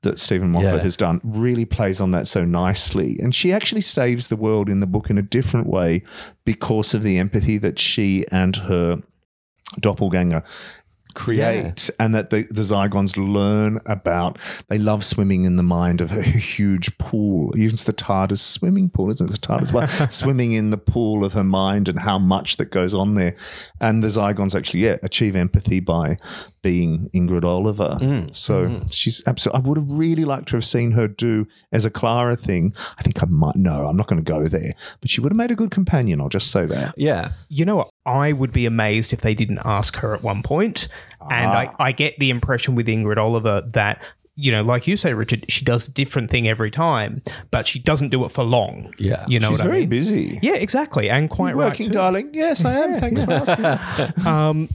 Speaker 4: that Steven Moffat
Speaker 1: Yeah.
Speaker 4: has done really plays on that so nicely. And she actually saves the world in the book in a different way because of the empathy that she and her doppelganger create and that the, the Zygons learn about. They love swimming in the mind of a huge pool. Even it's the TARDIS swimming pool, isn't it? The TARDIS well, swimming in the pool of her mind and how much that goes on there. And the Zygons actually, yeah, achieve empathy by being Ingrid Oliver. Mm, so mm. she's absolutely, I would have really liked to have seen her do as a Clara thing. I think I might, no, I'm not going to go there, but she would have made a good companion. I'll just say that.
Speaker 1: Yeah.
Speaker 2: You know what? I would be amazed if they didn't ask her at one point. And I, I get the impression with Ingrid Oliver that, you know, like you say, Richard, she does a different thing every time, but she doesn't do it for long.
Speaker 1: Yeah.
Speaker 2: You know
Speaker 4: She's
Speaker 2: what I
Speaker 4: very
Speaker 2: mean?
Speaker 4: busy.
Speaker 2: Yeah, exactly. And quite right.
Speaker 4: Working,
Speaker 2: too.
Speaker 4: darling. Yes, I am. Thanks for asking.
Speaker 2: um,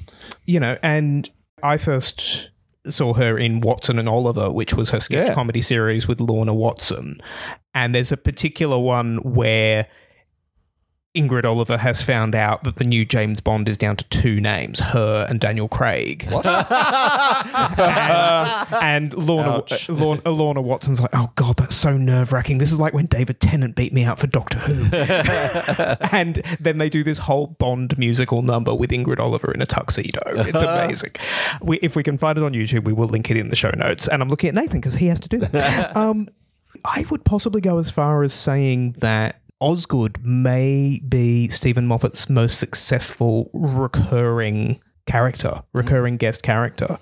Speaker 2: you know, and I first saw her in Watson and Oliver, which was her sketch
Speaker 4: Yeah.
Speaker 2: comedy series with Lorna Watson. And there's a particular one where Ingrid Oliver has found out that the new James Bond is down to two names, her and Daniel Craig. What? and, and Lorna,
Speaker 4: Ouch.
Speaker 2: uh, Lorna, Lorna Watson's like, oh God, that's so nerve wracking. This is like when David Tennant beat me out for Doctor Who. and then they do this whole Bond musical number with Ingrid Oliver in a tuxedo. It's amazing. we, if we can find it on YouTube, we will link it in the show notes. And I'm looking at Nathan because he has to do that. um, I would possibly go as far as saying that Osgood may be Steven Moffat's most successful recurring character, recurring guest character.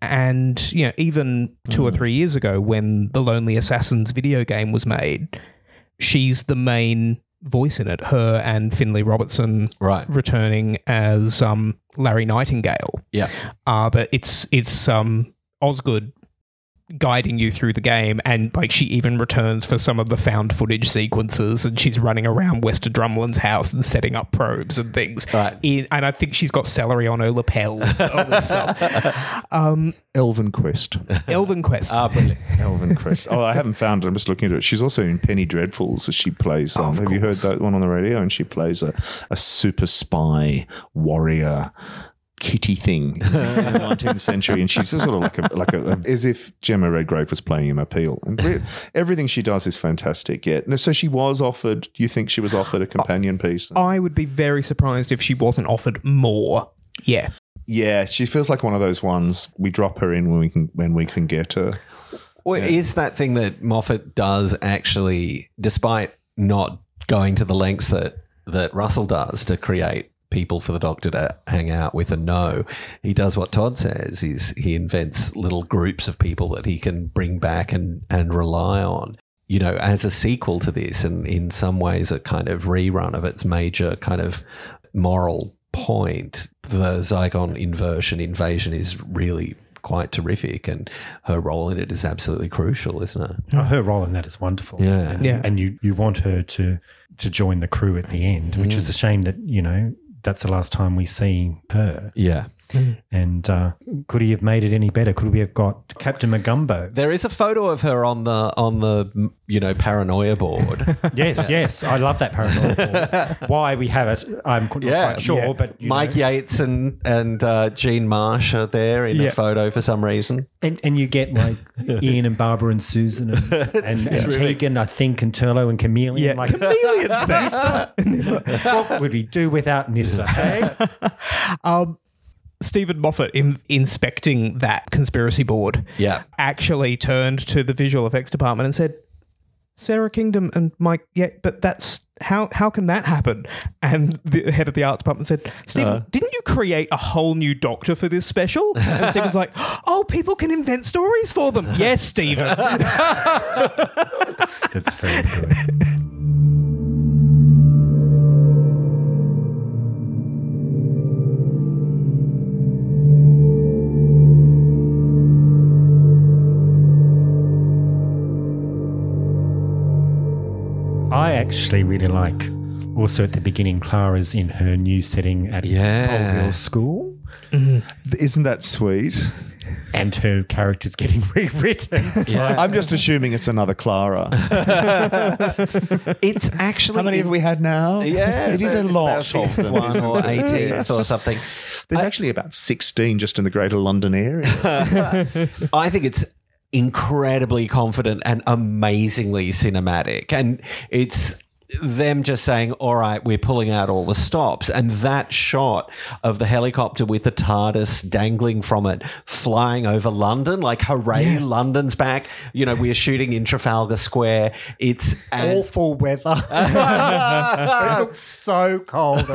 Speaker 2: And, you know, even two or three years ago when the Lonely Assassins video game was made, she's the main voice in it. Her and Finlay Robertson
Speaker 1: Right.
Speaker 2: returning as um, Larry Nightingale.
Speaker 1: Yeah.
Speaker 2: Uh, but it's it's um, Osgood guiding you through the game, and like she even returns for some of the found footage sequences, and she's running around Wester Drumlin's house and setting up probes and things.
Speaker 1: Right.
Speaker 2: In, and I think she's got celery on her lapel, all this stuff. Um,
Speaker 4: Elven Quest.
Speaker 2: Elven Quest.
Speaker 1: Ah, brilliant.
Speaker 4: Elven Quest. Oh, I haven't found it. I'm just looking at it. She's also in Penny Dreadfuls. as She plays. Um,
Speaker 2: of
Speaker 4: have you heard that one on the radio? And she plays a, a super spy warrior kitty thing in the 19th century, and she's sort of like a like a, as if Jemma Redgrave was playing Emma Peel. And re- everything she does is fantastic. Yeah. No, so she was offered. Do you think she was offered a companion piece?
Speaker 2: I would be very surprised if she wasn't offered more. Yeah.
Speaker 4: Yeah, she feels like one of those ones. We drop her in when we can when we can get her.
Speaker 1: Well, is that thing that Moffat does actually, despite not going to the lengths that that Russell does to create people for the Doctor to hang out with and know, he does what Todd says. Is he invents little groups of people that he can bring back and and rely on. You know, as a sequel to this, and in some ways a kind of rerun of its major kind of moral point, the Zygon inversion invasion is really quite terrific, and her role in it is absolutely crucial, isn't it?
Speaker 3: Oh, her role in that is wonderful.
Speaker 1: Yeah.
Speaker 3: and,
Speaker 2: Yeah.
Speaker 3: and you you want her to to join the crew at the end, which mm. is a shame that you know that's the last time we see her.
Speaker 1: Yeah.
Speaker 3: And uh, could he have made it any better? Could we have got Captain Magambo?
Speaker 1: There is a photo of her on the on the you know paranoia board.
Speaker 3: yes, yes, I love that paranoia ball. Why we have it, I'm not quite sure, but you
Speaker 1: Mike
Speaker 3: know.
Speaker 1: Yates and and uh, Jean Marsh are there in
Speaker 2: Yeah.
Speaker 1: a photo for some reason.
Speaker 3: And, and you get like Ian and Barbara and Susan and, and, and Tegan, I think, and Turlough and Kamelion.
Speaker 2: Yeah.
Speaker 3: Like, Nyssa. what would we do without Nyssa? eh?
Speaker 2: Um, Steven Moffat, in inspecting that conspiracy board,
Speaker 1: Yeah.
Speaker 2: actually turned to the visual effects department and said, Sara Kingdom and Mike, yeah, but that's how how can that happen? And the head of the art department said, Steven, uh. didn't you create a whole new doctor for this special? And Steven's like, Oh, people can invent stories for them. yes, Steven.
Speaker 3: That's very good. I actually really like also at the beginning Clara's in her new setting at
Speaker 1: Yeah.
Speaker 3: Coal Hill School mm-hmm.
Speaker 4: Isn't that sweet?
Speaker 3: and her character's getting rewritten.
Speaker 4: I'm just assuming it's another Clara.
Speaker 1: It's actually
Speaker 4: How many have we had now?
Speaker 1: Yeah,
Speaker 4: it is a lot of them.
Speaker 1: 51
Speaker 4: isn't
Speaker 1: or
Speaker 4: it?
Speaker 1: 18th or something.
Speaker 4: There's actually about 16 just in the Greater London area.
Speaker 1: I think it's incredibly confident and amazingly cinematic. And it's them just saying, all right, we're pulling out all the stops. And that shot of the helicopter with the TARDIS dangling from it, flying over London, like, hooray, London's back. You know, we're shooting in Trafalgar Square. It's as.
Speaker 3: Awful weather. it looks so cold.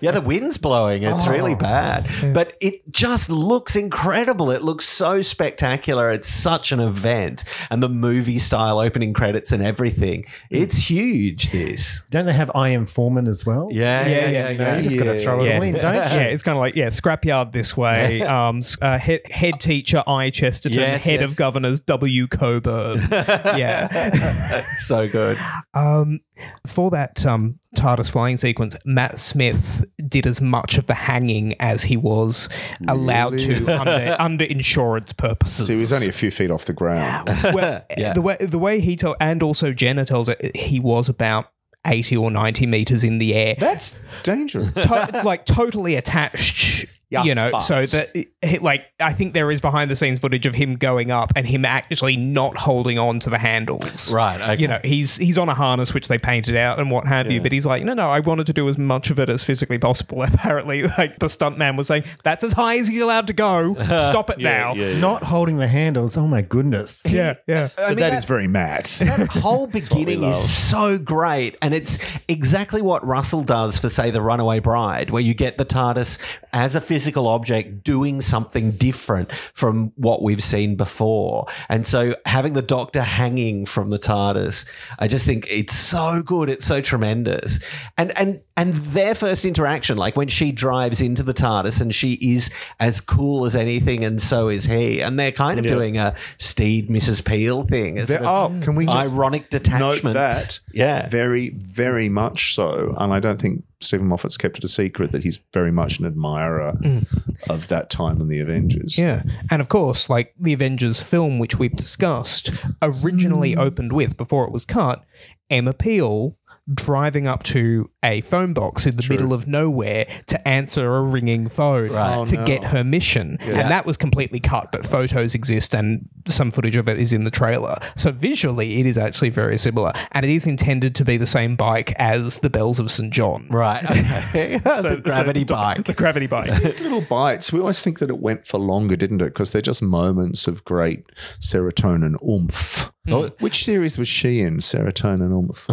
Speaker 1: Yeah, the wind's blowing. It's oh. really bad. But it just looks incredible. It looks so spectacular. It's such an event. And the movie style opening credits and everything. It's huge, this.
Speaker 3: Don't they have I. M. Foreman as well?
Speaker 1: Yeah, yeah, yeah.
Speaker 3: You know, you just got to throw it all in, don't you?
Speaker 2: yeah, it's kind of like yeah, scrapyard this way. Um, s- uh, head, head teacher I Chesterton,
Speaker 1: Yes,
Speaker 2: head
Speaker 1: yes.
Speaker 2: of governors W Coburn. yeah.
Speaker 1: It's so good.
Speaker 2: Um, for that um, TARDIS flying sequence, Matt Smith did as much of the hanging as he was allowed to under, under insurance purposes.
Speaker 4: so he was only a few feet off the ground.
Speaker 2: well,
Speaker 1: Yeah.
Speaker 2: the way the way he told, and also Jenna tells it, he was about eighty or ninety meters in the air,
Speaker 4: That's dangerous.
Speaker 2: to- like totally attached.
Speaker 4: Yes,
Speaker 2: you know,
Speaker 4: but-
Speaker 2: so that like I think there is behind the scenes footage of him going up and him actually not holding on to the handles.
Speaker 1: Right, okay.
Speaker 2: You know, he's he's on a harness which they painted out and what have you, but he's like, no, no, I wanted to do as much of it as physically possible. Apparently, like the stuntman was saying, that's as high as he's allowed to go. Stop it now.
Speaker 3: Not holding the handles. Oh my goodness.
Speaker 2: yeah, yeah.
Speaker 1: I
Speaker 4: But that is very mad.
Speaker 1: that whole beginning is so great. And it's exactly what Russell does for, say, The Runaway Bride, where you get the TARDIS as a physical object doing something different from what we've seen before. And so having the Doctor hanging from the TARDIS, I just think it's so good. It's so tremendous. And and and their first interaction, like when she drives into the TARDIS and she is as cool as anything, and so is he. And they're kind of doing a Steed Mrs. Peel thing. a
Speaker 4: There
Speaker 1: sort.
Speaker 4: Can we just
Speaker 1: ironic
Speaker 4: note
Speaker 1: detachment?
Speaker 4: that?
Speaker 1: Yeah.
Speaker 4: very, very much so. And I don't think Steven Moffat's kept it a secret that he's very much an admirer mm. of that time in the Avengers.
Speaker 2: Yeah. And of course, like the Avengers film, which we've discussed, originally mm. opened with, before it was cut, Emma Peel driving up to a phone box in the middle of nowhere to answer a ringing phone
Speaker 1: Right.
Speaker 2: Oh, to get her mission. And that was completely cut, but photos exist and some footage of it is in the trailer. So visually, it is actually very similar. And it is intended to be the same bike as the Bells of St. John.
Speaker 1: Right. Okay. the gravity bike.
Speaker 2: The gravity bike.
Speaker 4: These little bites, we always think that it went for longer, didn't it? Because they're just moments of great serotonin oomph. Hmm. Oh, which series was she in? Serotonin oomph.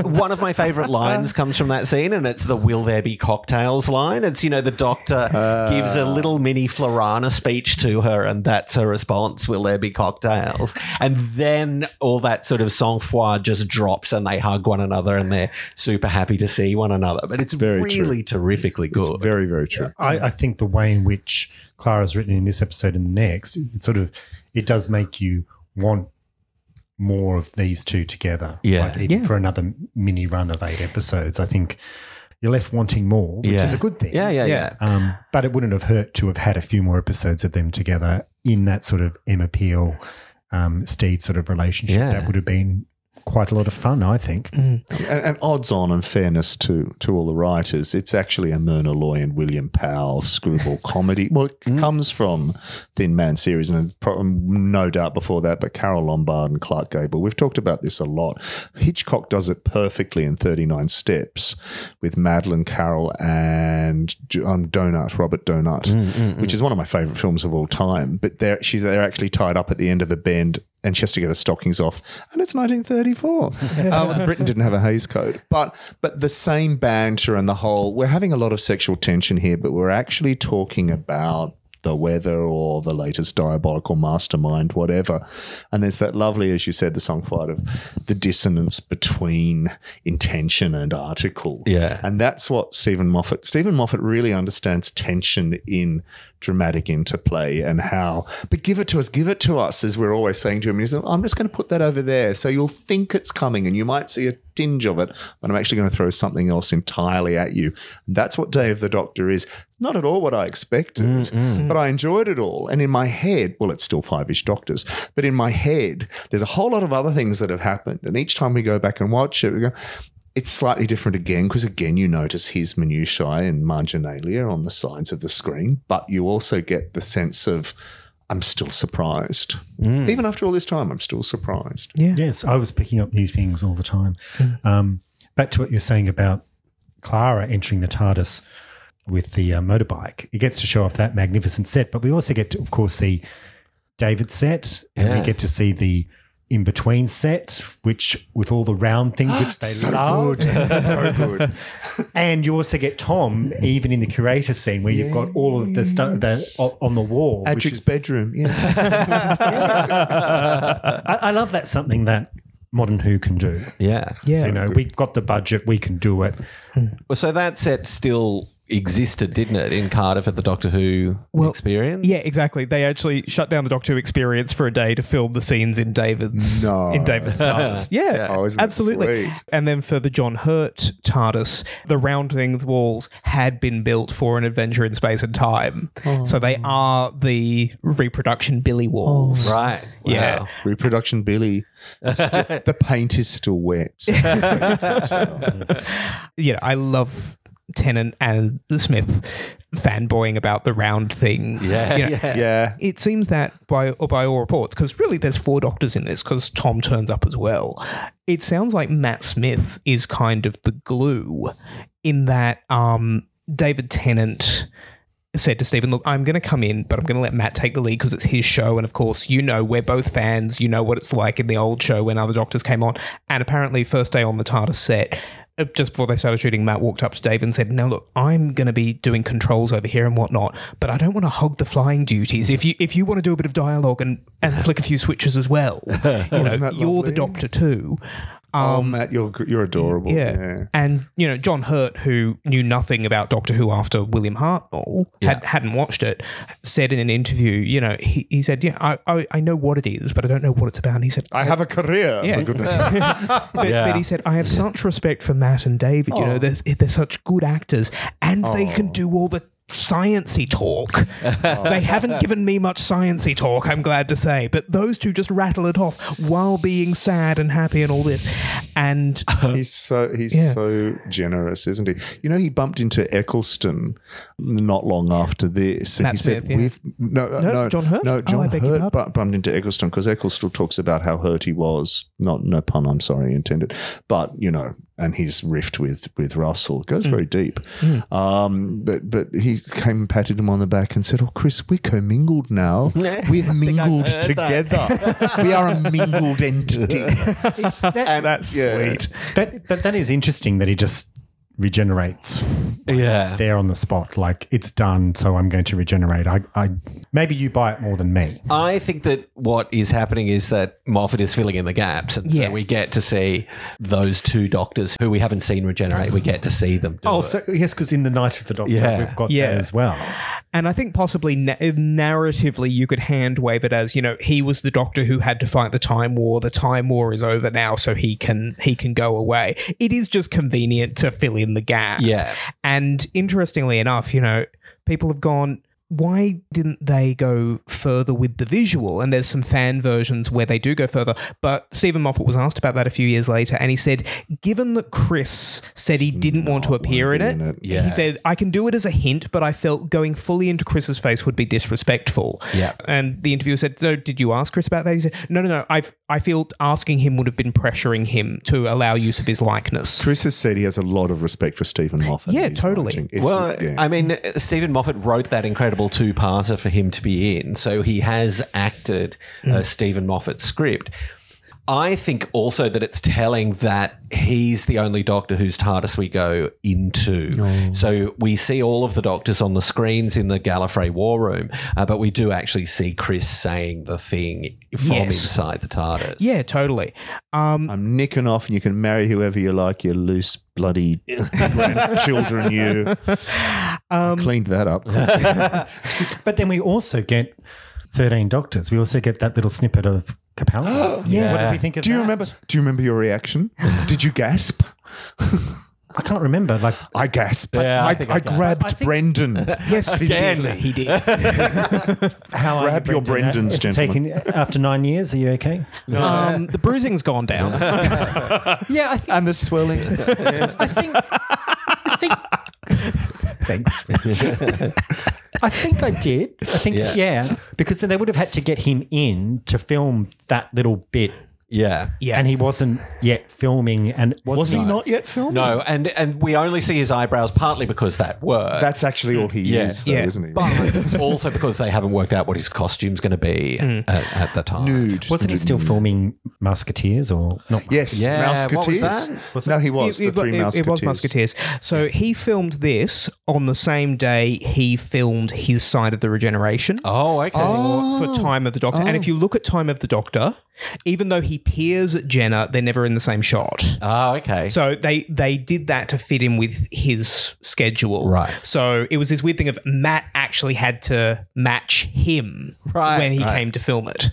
Speaker 1: One of my favorite lines comes from that scene, and it's the "Will there be cocktails?" line. It's you know the doctor uh, gives a little mini Florana speech to her, and that's her response: "Will there be cocktails?" And then all that sort of sang froid just drops, and they hug one another, and they're super happy to see one another. But it's
Speaker 4: Very true.
Speaker 1: really terrifically
Speaker 4: it's
Speaker 1: good.
Speaker 4: very, very true.
Speaker 3: I, I think the way in which Clara's written in this episode and the next, it sort of it does make you want more of these two together.
Speaker 1: Yeah.
Speaker 3: Like even for another mini run of eight episodes. I think you're left wanting more, which
Speaker 1: Yeah.
Speaker 3: is a good thing.
Speaker 1: yeah, yeah, yeah.
Speaker 3: Um, but it wouldn't have hurt to have had a few more episodes of them together in that sort of Emma Peel, um, Steed sort of relationship.
Speaker 1: Yeah.
Speaker 3: That would have been quite a lot of fun, I think. Mm.
Speaker 4: And, and odds on, and fairness to to all the writers, it's actually a Myrna Loy and William Powell screwball comedy. Well, it mm. comes from Thin Man series, and um, no doubt before that, but Carole Lombard and Clark Gable. We've talked about this a lot. Hitchcock does it perfectly in Thirty Nine Steps with Madeleine Carroll and um, Donat Robert Donat, mm, which is one of my favorite films of all time. But they're she's they're actually tied up at the end of a bend and she has to get her stockings off. And it's 1934. um, Britain didn't have a Hays Code, but but the same banter and the whole. We're having a lot of sexual tension here, but we're actually talking about the weather or the latest diabolical mastermind, whatever. And there's that lovely, as you said, the song fight of the dissonance between intention and article.
Speaker 1: Yeah.
Speaker 4: And that's what Steven Moffat, Steven Moffat really understands tension in dramatic interplay and how, but give it to us, give it to us, as we're always saying to him. He's like, I'm just going to put that over there. So you'll think it's coming and you might see a tinge of it, but I'm actually going to throw something else entirely at you. That's what Day of the Doctor is. Not at all what I expected, mm-hmm. but I enjoyed it all. And in my head, well, it's still five ish doctors, but in my head, there's a whole lot of other things that have happened. And each time we go back and watch it, we go, it's slightly different again because again you notice his minutiae and marginalia on the sides of the screen, but you also get the sense of I'm still surprised. Even after all this time, I'm still surprised.
Speaker 3: Yes, I was picking up new things all the time. Um, back to what you're saying about Clara entering the TARDIS with the uh, motorbike. It gets to show off that magnificent set, but we also get to, of course, see David's set, and
Speaker 1: Yeah.
Speaker 3: we get to see the in between set, which with all the round things which they
Speaker 4: So
Speaker 3: love.
Speaker 4: good. so good.
Speaker 3: And you also get Tom, even in the curator scene, where you've got all of the stuff the, on the wall. which
Speaker 4: Adric's
Speaker 3: is-
Speaker 4: bedroom. Yeah.
Speaker 3: I, I love that something that modern Who can do.
Speaker 1: Yeah.
Speaker 2: Yeah.
Speaker 3: So, you know, we've got the budget, we can do it.
Speaker 1: Well, so that set still existed, didn't it, in Cardiff at the Doctor Who well, experience?
Speaker 2: Yeah, exactly. They actually shut down the Doctor Who experience for a day to film the scenes in David's
Speaker 4: No.
Speaker 2: in David's TARDIS. Yeah,
Speaker 4: Oh, isn't that
Speaker 2: absolutely.
Speaker 4: sweet?
Speaker 2: And then for the John Hurt TARDIS, the rounding walls had been built for an adventure in space and time, so they oh. are the reproduction Billy walls.
Speaker 1: Right.
Speaker 2: Yeah.
Speaker 4: Reproduction Billy. Still- the paint is still wet.
Speaker 2: Yeah, I love Tennant and Smith fanboying about the round things.
Speaker 1: Yeah,
Speaker 2: You know,
Speaker 1: yeah.
Speaker 4: yeah.
Speaker 2: it seems that by or by all reports, because really there's four doctors in this, because Tom turns up as well. It sounds like Matt Smith is kind of the glue, in that um, David Tennant said to Steven, "Look, I'm going to come in, but I'm going to let Matt take the lead because it's his show, and of course, you know, we're both fans. You know what it's like in the old show when other doctors came on, and apparently, first day on the TARDIS set." Uh, just before they started shooting, Matt walked up to Dave and said, "Now look, I'm going to be doing controls over here and whatnot, but I don't want to hog the flying duties. If you if you want to do a bit of dialogue and and flick a few switches as well, you know, you're the doctor too."
Speaker 4: Oh, um, Matt, you're you're adorable.
Speaker 2: Yeah.
Speaker 4: yeah.
Speaker 2: And, you know, John Hurt, who knew nothing about Doctor Who after William Hartnell, had, hadn't watched it, said in an interview, you know, he, he said, Yeah, I, I, I know what it is, but I don't know what it's about. And he said,
Speaker 4: I have a career,
Speaker 2: Yeah.
Speaker 4: for goodness sake.
Speaker 2: but,
Speaker 1: Yeah.
Speaker 2: but he said, I have such respect for Matt and David. You know, oh. they're, they're such good actors and they can oh. do all the sciency talk. they haven't given me much sciency talk, I'm glad to say, but those two just rattle it off while being sad and happy and all this. And
Speaker 4: He's so he's
Speaker 2: Yeah.
Speaker 4: so generous, isn't he? You know, he bumped into Eccleston not long after this, and
Speaker 2: Matt
Speaker 4: he said,
Speaker 2: yeah.
Speaker 4: "We've no, uh,
Speaker 2: No,
Speaker 4: no,
Speaker 2: John Hurt?
Speaker 4: No,
Speaker 2: Oh,
Speaker 4: John
Speaker 2: I beg your
Speaker 4: Hurt bumped into Eccleston because Eccleston talks about how hurt he was. Not no pun, I'm sorry, intended, but you know." And his rift with with Russell goes
Speaker 2: Mm.
Speaker 4: very deep, um, but but he came and patted him on the back and said, "Oh, Chris, we're commingled now. We've mingled together. we are a mingled entity."
Speaker 2: that's
Speaker 4: yeah.
Speaker 2: sweet.
Speaker 3: That, but that is interesting that he just regenerates
Speaker 1: Yeah.
Speaker 3: there on the spot. Like it's done, so I'm going to regenerate. I, I maybe you buy it more than me.
Speaker 1: I think that what is happening is that Moffat is filling in the gaps, and so
Speaker 2: Yeah.
Speaker 1: we get to see those two doctors who we haven't seen regenerate. We get to see them. Do
Speaker 3: Oh,
Speaker 1: it.
Speaker 3: so yes, because in the Night of the Doctor,
Speaker 1: Yeah.
Speaker 3: we've got
Speaker 2: Yeah.
Speaker 3: that as well.
Speaker 2: And I think possibly na- narratively, you could hand wave it as you know he was the Doctor who had to fight the Time War. The Time War is over now, so he can he can go away. It is just convenient to fill in the gap.
Speaker 1: Yeah.
Speaker 2: And interestingly enough, you know, people have gone. Why didn't they go further with the visual? And there's some fan versions where they do go further. But Steven Moffat was asked about that a few years later, and he said, given that Chris said he didn't want to appear in it,
Speaker 4: in it.
Speaker 1: Yeah.
Speaker 2: he said, I can do it as a hint, but I felt going fully into Chris's face would be disrespectful.
Speaker 1: Yeah.
Speaker 2: And the interviewer said, So did you ask Chris about that? He said, No, no, no. I've, I feel asking him would have been pressuring him to allow use of his likeness.
Speaker 4: Chris has said he has a lot of respect for Steven Moffat.
Speaker 2: Yeah, totally.
Speaker 4: It's-
Speaker 1: Well,
Speaker 4: yeah.
Speaker 1: I mean, Steven Moffat wrote that incredible two-parter for him to be in, so he has acted a Steven Moffat script. I think also that it's telling that he's the only doctor whose TARDIS we go into. So we see all of the doctors on the screens in the Gallifrey War Room, uh, but we do actually see Chris saying the thing from
Speaker 2: Yes.
Speaker 1: inside the TARDIS.
Speaker 2: Yeah, totally. Um,
Speaker 4: I'm nicking off, and you can marry whoever you like. You loose bloody grandchildren. You
Speaker 2: Um,
Speaker 4: I cleaned that up.
Speaker 3: But then we also get 13 Doctors. We also get that little snippet of Capaldi.
Speaker 2: Yeah.
Speaker 3: What did we think of
Speaker 4: Do you
Speaker 3: that?
Speaker 4: remember? Do you remember your reaction? Did you gasp?
Speaker 3: I can't remember. Like,
Speaker 4: I gasped.
Speaker 1: Yeah, I
Speaker 4: I,
Speaker 1: think
Speaker 4: I,
Speaker 1: I gasped.
Speaker 4: grabbed
Speaker 3: I think-
Speaker 4: Brendan.
Speaker 2: yes,
Speaker 4: Physically.
Speaker 2: he did.
Speaker 3: how are
Speaker 4: Grab
Speaker 3: you,
Speaker 4: your
Speaker 3: Brendan?
Speaker 4: Brendans,
Speaker 3: It's
Speaker 4: gentlemen.
Speaker 3: taken after nine years. Are you okay?
Speaker 2: Um, the bruising's gone down.
Speaker 3: Yeah, I think.
Speaker 4: and the swelling. Yes.
Speaker 3: I think. I think. Thanks. I think I did. I think
Speaker 1: Yeah.
Speaker 3: yeah. because then they would have had to get him in to film that little bit,
Speaker 1: Yeah.
Speaker 2: Yeah.
Speaker 3: and he wasn't yet filming. And wasn't
Speaker 4: Was he not yet filming?
Speaker 1: No, and and we only see his eyebrows partly because that works.
Speaker 4: That's actually all he
Speaker 1: Yeah.
Speaker 4: is, though,
Speaker 2: Yeah.
Speaker 4: isn't he?
Speaker 1: but also because they haven't worked out what his costume's going to be mm. at, at the time.
Speaker 4: Nude.
Speaker 3: Wasn't he still filming Musketeers or not?
Speaker 4: Yes,
Speaker 1: Yeah, what was
Speaker 4: Musketeers.
Speaker 1: that?
Speaker 4: no, he was
Speaker 2: It-
Speaker 4: the
Speaker 2: it,
Speaker 4: three
Speaker 2: it-
Speaker 4: Musketeers.
Speaker 2: it was Musketeers. So he filmed this on the same day he filmed his side of the regeneration.
Speaker 1: Oh, okay.
Speaker 2: for, for Time of the Doctor. And if oh. you look at Time of the Doctor, even though he peers at Jenna, they're never in the same shot.
Speaker 1: Oh, okay.
Speaker 2: So they they did that to fit in with his schedule.
Speaker 1: Right.
Speaker 2: So it was this weird thing of Matt actually had to match him
Speaker 1: Right,
Speaker 2: when he
Speaker 1: right.
Speaker 2: came to film it.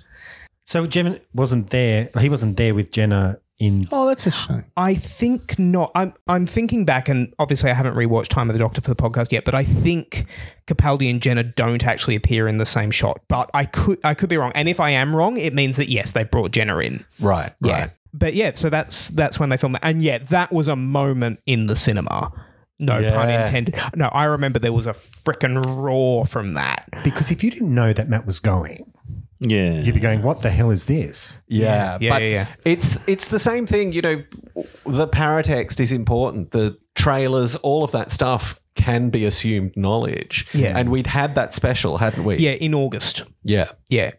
Speaker 3: So Jenna wasn't there. He wasn't there with Jenna in.
Speaker 4: Oh, that's a shame.
Speaker 2: I think not. I'm I'm thinking back, and obviously I haven't rewatched Time of the Doctor for the podcast yet, but I think Capaldi and Jenna don't actually appear in the same shot. But I could I could be wrong, and if I am wrong, it means that yes, they brought Jenna in.
Speaker 1: right,
Speaker 2: Yeah.
Speaker 1: right.
Speaker 2: But yeah, so that's that's when they filmed it. And yeah, that was a moment in the cinema. No pun intended. No, I remember there was a freaking roar from that.
Speaker 3: Because if you didn't know that Matt was going,
Speaker 4: Yeah.
Speaker 3: you'd be going, "What the hell is this?"
Speaker 1: Yeah,
Speaker 2: Yeah,
Speaker 1: but
Speaker 2: yeah, yeah.
Speaker 1: It's it's the same thing. You know, the paratext is important. The trailers, all of that stuff can be assumed knowledge.
Speaker 2: Yeah.
Speaker 1: and we'd had that special, hadn't we?
Speaker 2: Yeah, in August.
Speaker 1: yeah.
Speaker 2: Yeah.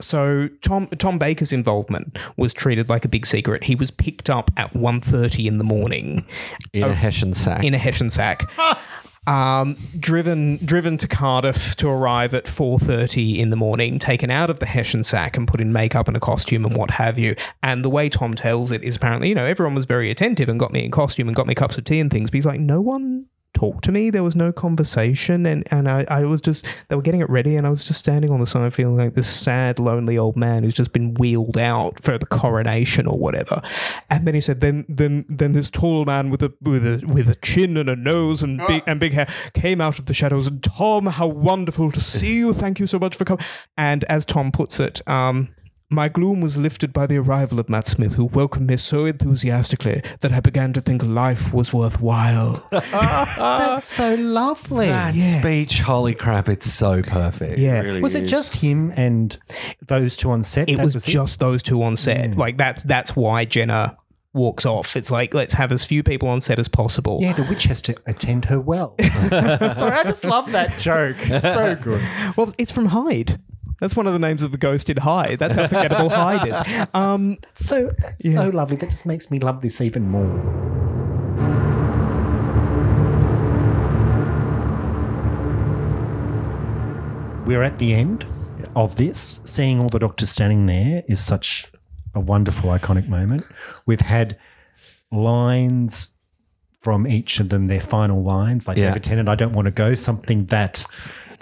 Speaker 2: So Tom Tom Baker's involvement was treated like a big secret. He was picked up at 1.30 in the morning
Speaker 1: In a oh, Hessian sack.
Speaker 2: in a Hessian sack. Um, driven driven to Cardiff to arrive at 4:30 in the morning, taken out of the Hessian sack and put in makeup and a costume and what have you. And the way Tom tells it is apparently, you know, everyone was very attentive and got me in costume and got me cups of tea and things. But he's like, no one talked to me. There was no conversation, and and I, I was just they were getting it ready, and I was just standing on the side feeling like this sad, lonely old man who's just been wheeled out for the coronation or whatever. And then he said, then then then this tall man with a with a with a chin and a nose and big and big hair came out of the shadows. And Tom, how wonderful to see you! Thank you so much for coming. And as Tom puts it, um. My gloom was lifted by the arrival of Matt Smith, who welcomed me so enthusiastically that I began to think life was worthwhile.
Speaker 3: That's so lovely.
Speaker 1: that speech, holy crap, it's so perfect.
Speaker 2: Yeah.
Speaker 3: was it just him and those two on set?
Speaker 2: it
Speaker 3: That
Speaker 2: was, just those two on set. Like that's that's why Jenna walks off. It's like let's have as few people on set as possible.
Speaker 3: Yeah, the witch has to attend her well. Sorry, I just love that joke. It's so good.
Speaker 2: Well, it's from Hide. That's one of the names of the ghost in Hide. That's how forgettable Hide is. Um,
Speaker 3: So so lovely. That just makes me love this even more. We're at the end of this. Seeing all the doctors standing there is such a wonderful, iconic moment. We've had lines from each of them, their final lines, like
Speaker 1: Yeah.
Speaker 3: David Tennant, I don't want to go, something that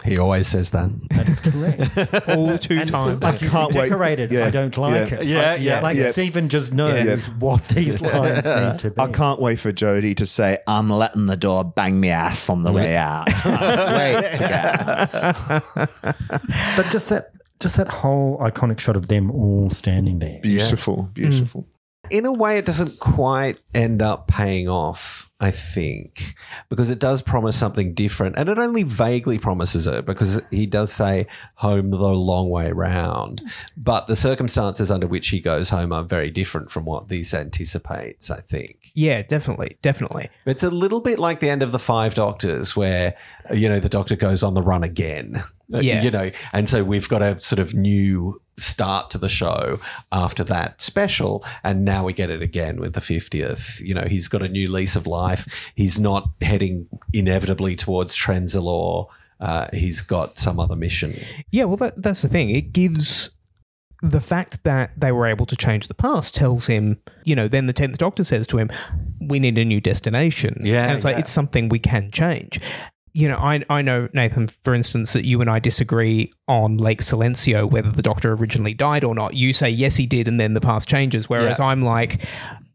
Speaker 1: He always says that.
Speaker 3: that is correct.
Speaker 2: all two times.
Speaker 3: like you
Speaker 4: can't wait.
Speaker 3: decorated.
Speaker 4: Yeah.
Speaker 3: I don't like
Speaker 4: Yeah.
Speaker 3: it.
Speaker 1: Yeah,
Speaker 3: like,
Speaker 1: yeah,
Speaker 3: Like
Speaker 4: yeah.
Speaker 3: Steven just knows
Speaker 4: Yeah.
Speaker 3: what these lines need to be.
Speaker 4: I can't wait for Jodie to say, I'm letting the door bang me ass on the way out. wait.
Speaker 3: But just that, just that whole iconic shot of them all standing there.
Speaker 4: Beautiful, beautiful. Mm.
Speaker 1: in a way, it doesn't quite end up paying off, I think, because it does promise something different. And it only vaguely promises it because he does say home the long way round. But the circumstances under which he goes home are very different from what this anticipates, I think.
Speaker 2: yeah, definitely, definitely.
Speaker 1: It's a little bit like the end of the Five Doctors, where you know the Doctor goes on the run again.
Speaker 2: Yeah.
Speaker 1: you know, and so we've got a sort of new start to the show after that special, and now we get it again with the fiftieth. You know, he's got a new lease of life. He's not heading inevitably towards Trenzalore. Uh, he's got some other mission.
Speaker 2: Yeah, well, that, that's the thing. It gives the fact that they were able to change the past tells him, you know, then the 10th Doctor says to him, we need a new destination.
Speaker 1: Yeah,
Speaker 2: And it's like,
Speaker 1: yeah.
Speaker 2: it's something we can change. You know, I, I know, Nathan, for instance, that you and I disagree on Lake Silencio, whether the Doctor originally died or not. You say, yes, he did, and then the past changes. Whereas
Speaker 1: Yeah.
Speaker 2: I'm like,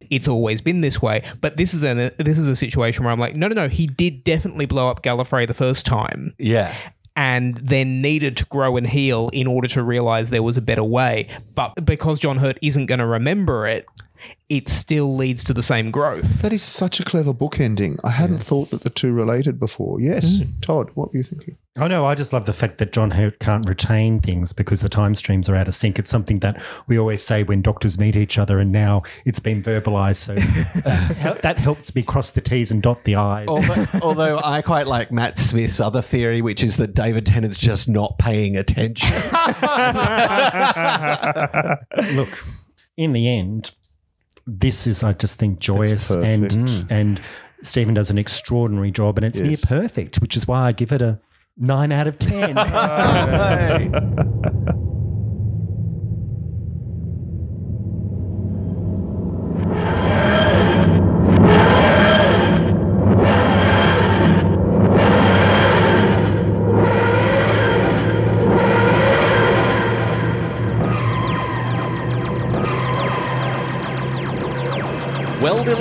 Speaker 2: it's always been this way. But this is an this is a situation where I'm like, no, no, no, he did definitely blow up Gallifrey the first time
Speaker 1: Yeah,
Speaker 2: and then needed to grow and heal in order to realize there was a better way. But because John Hurt isn't going to remember it, it still leads to the same growth.
Speaker 4: That is such a clever book ending. I hadn't thought that the two related before. Yes. Mm. Todd, what were you thinking?
Speaker 3: Oh no, I just love the fact that John Hurt can't retain things because the time streams are out of sync. It's something that we always say when doctors meet each other, and now it's been verbalized. So uh, that, that helps me cross the T's and dot the I's.
Speaker 1: although, although I quite like Matt Smith's other theory, which is that David Tennant's just not paying attention.
Speaker 3: Look, in the end, this is, I just think, joyous and
Speaker 4: perfect.
Speaker 3: and mm. Steven does an extraordinary job, and it's near perfect, which is why I give it a nine out of ten.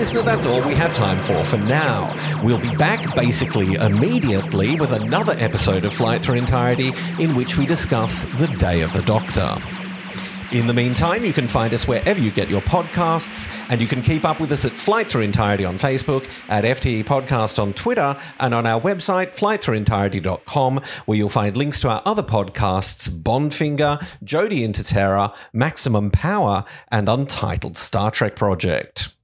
Speaker 1: listener, that's all we have time for for now. We'll be back basically immediately with another episode of Flight Through Entirety in which we discuss the Day of the Doctor. In the meantime, you can find us wherever you get your podcasts, and you can keep up with us at Flight Through Entirety on Facebook, at FTE Podcast on Twitter, and on our website, flightthroughentirety.com, where you'll find links to our other podcasts Bondfinger, Jodie into Terror, Maximum Power, and Untitled Star Trek Project.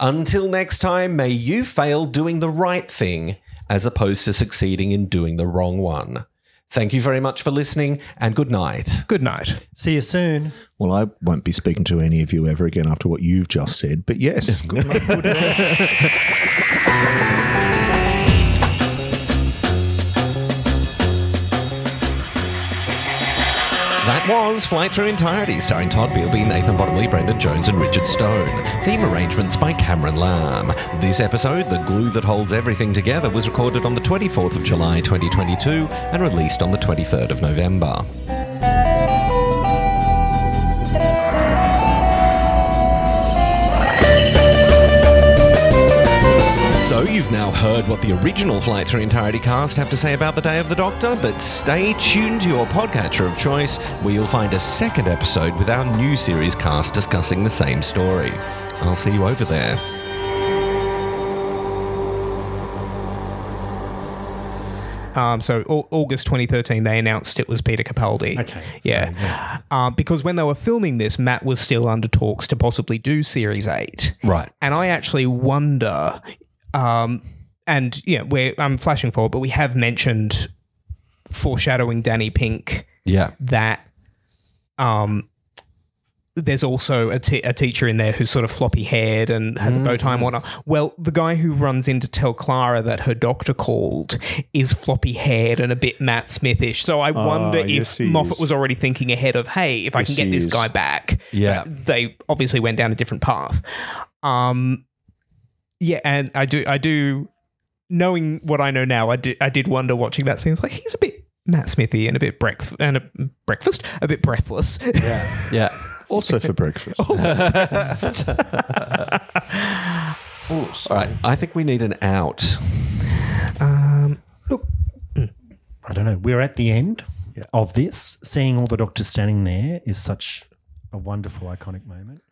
Speaker 1: Until next time, may you fail doing the right thing as opposed to succeeding in doing the wrong one. Thank you very much for listening and good night.
Speaker 2: Good night.
Speaker 3: See you soon.
Speaker 4: Well, I won't be speaking to any of you ever again after what you've just said, but yes, good night. Good night.
Speaker 1: was Flight Through Entirety, starring Todd Beilby, Nathan Bottomley, Brendan Jones, and Richard Stone. Theme arrangements by Cameron Lamb. This episode, The Glue That Holds Everything Together, was recorded on the 24th of July 2022 and released on the 23rd of November. So, you've now heard what the original Flight Through Entirety cast have to say about the Day of the Doctor, but stay tuned to your podcatcher of choice where you'll find a second episode with our new series cast discussing the same story. I'll see you over there.
Speaker 2: Um, so August 2013, they announced it was Peter Capaldi.
Speaker 3: Okay, so,
Speaker 2: yeah. Um, because when they were filming this, Matt was still under talks to possibly do Series 8.
Speaker 1: Right.
Speaker 2: And I actually wonder, um, and yeah, we're I'm flashing forward, but we have mentioned foreshadowing Danny Pink
Speaker 1: Yeah.
Speaker 2: that um, there's also a, a teacher in there who's sort of floppy haired and has a bow tie and whatnot. Well, the guy who runs in to tell Clara that her doctor called is floppy haired and a bit Matt Smithish. So I wonder if
Speaker 4: yes,
Speaker 2: Moffat
Speaker 4: is.
Speaker 2: was already thinking ahead of, hey, if I can get this
Speaker 4: is.
Speaker 2: guy back.
Speaker 1: Yeah.
Speaker 2: They obviously went down a different path. Um, yeah, and I do, I do, knowing what I know now, I did, I did wonder watching that scene. It's like he's a bit Matt Smithy and a bit breakfast and a breakfast, a bit breathless.
Speaker 1: Yeah. Yeah.
Speaker 4: also for breakfast.
Speaker 1: All right. I think we need an out.
Speaker 2: um, look,
Speaker 3: I don't know. We're at the end of this. Seeing all the doctors standing there is such a wonderful, iconic moment.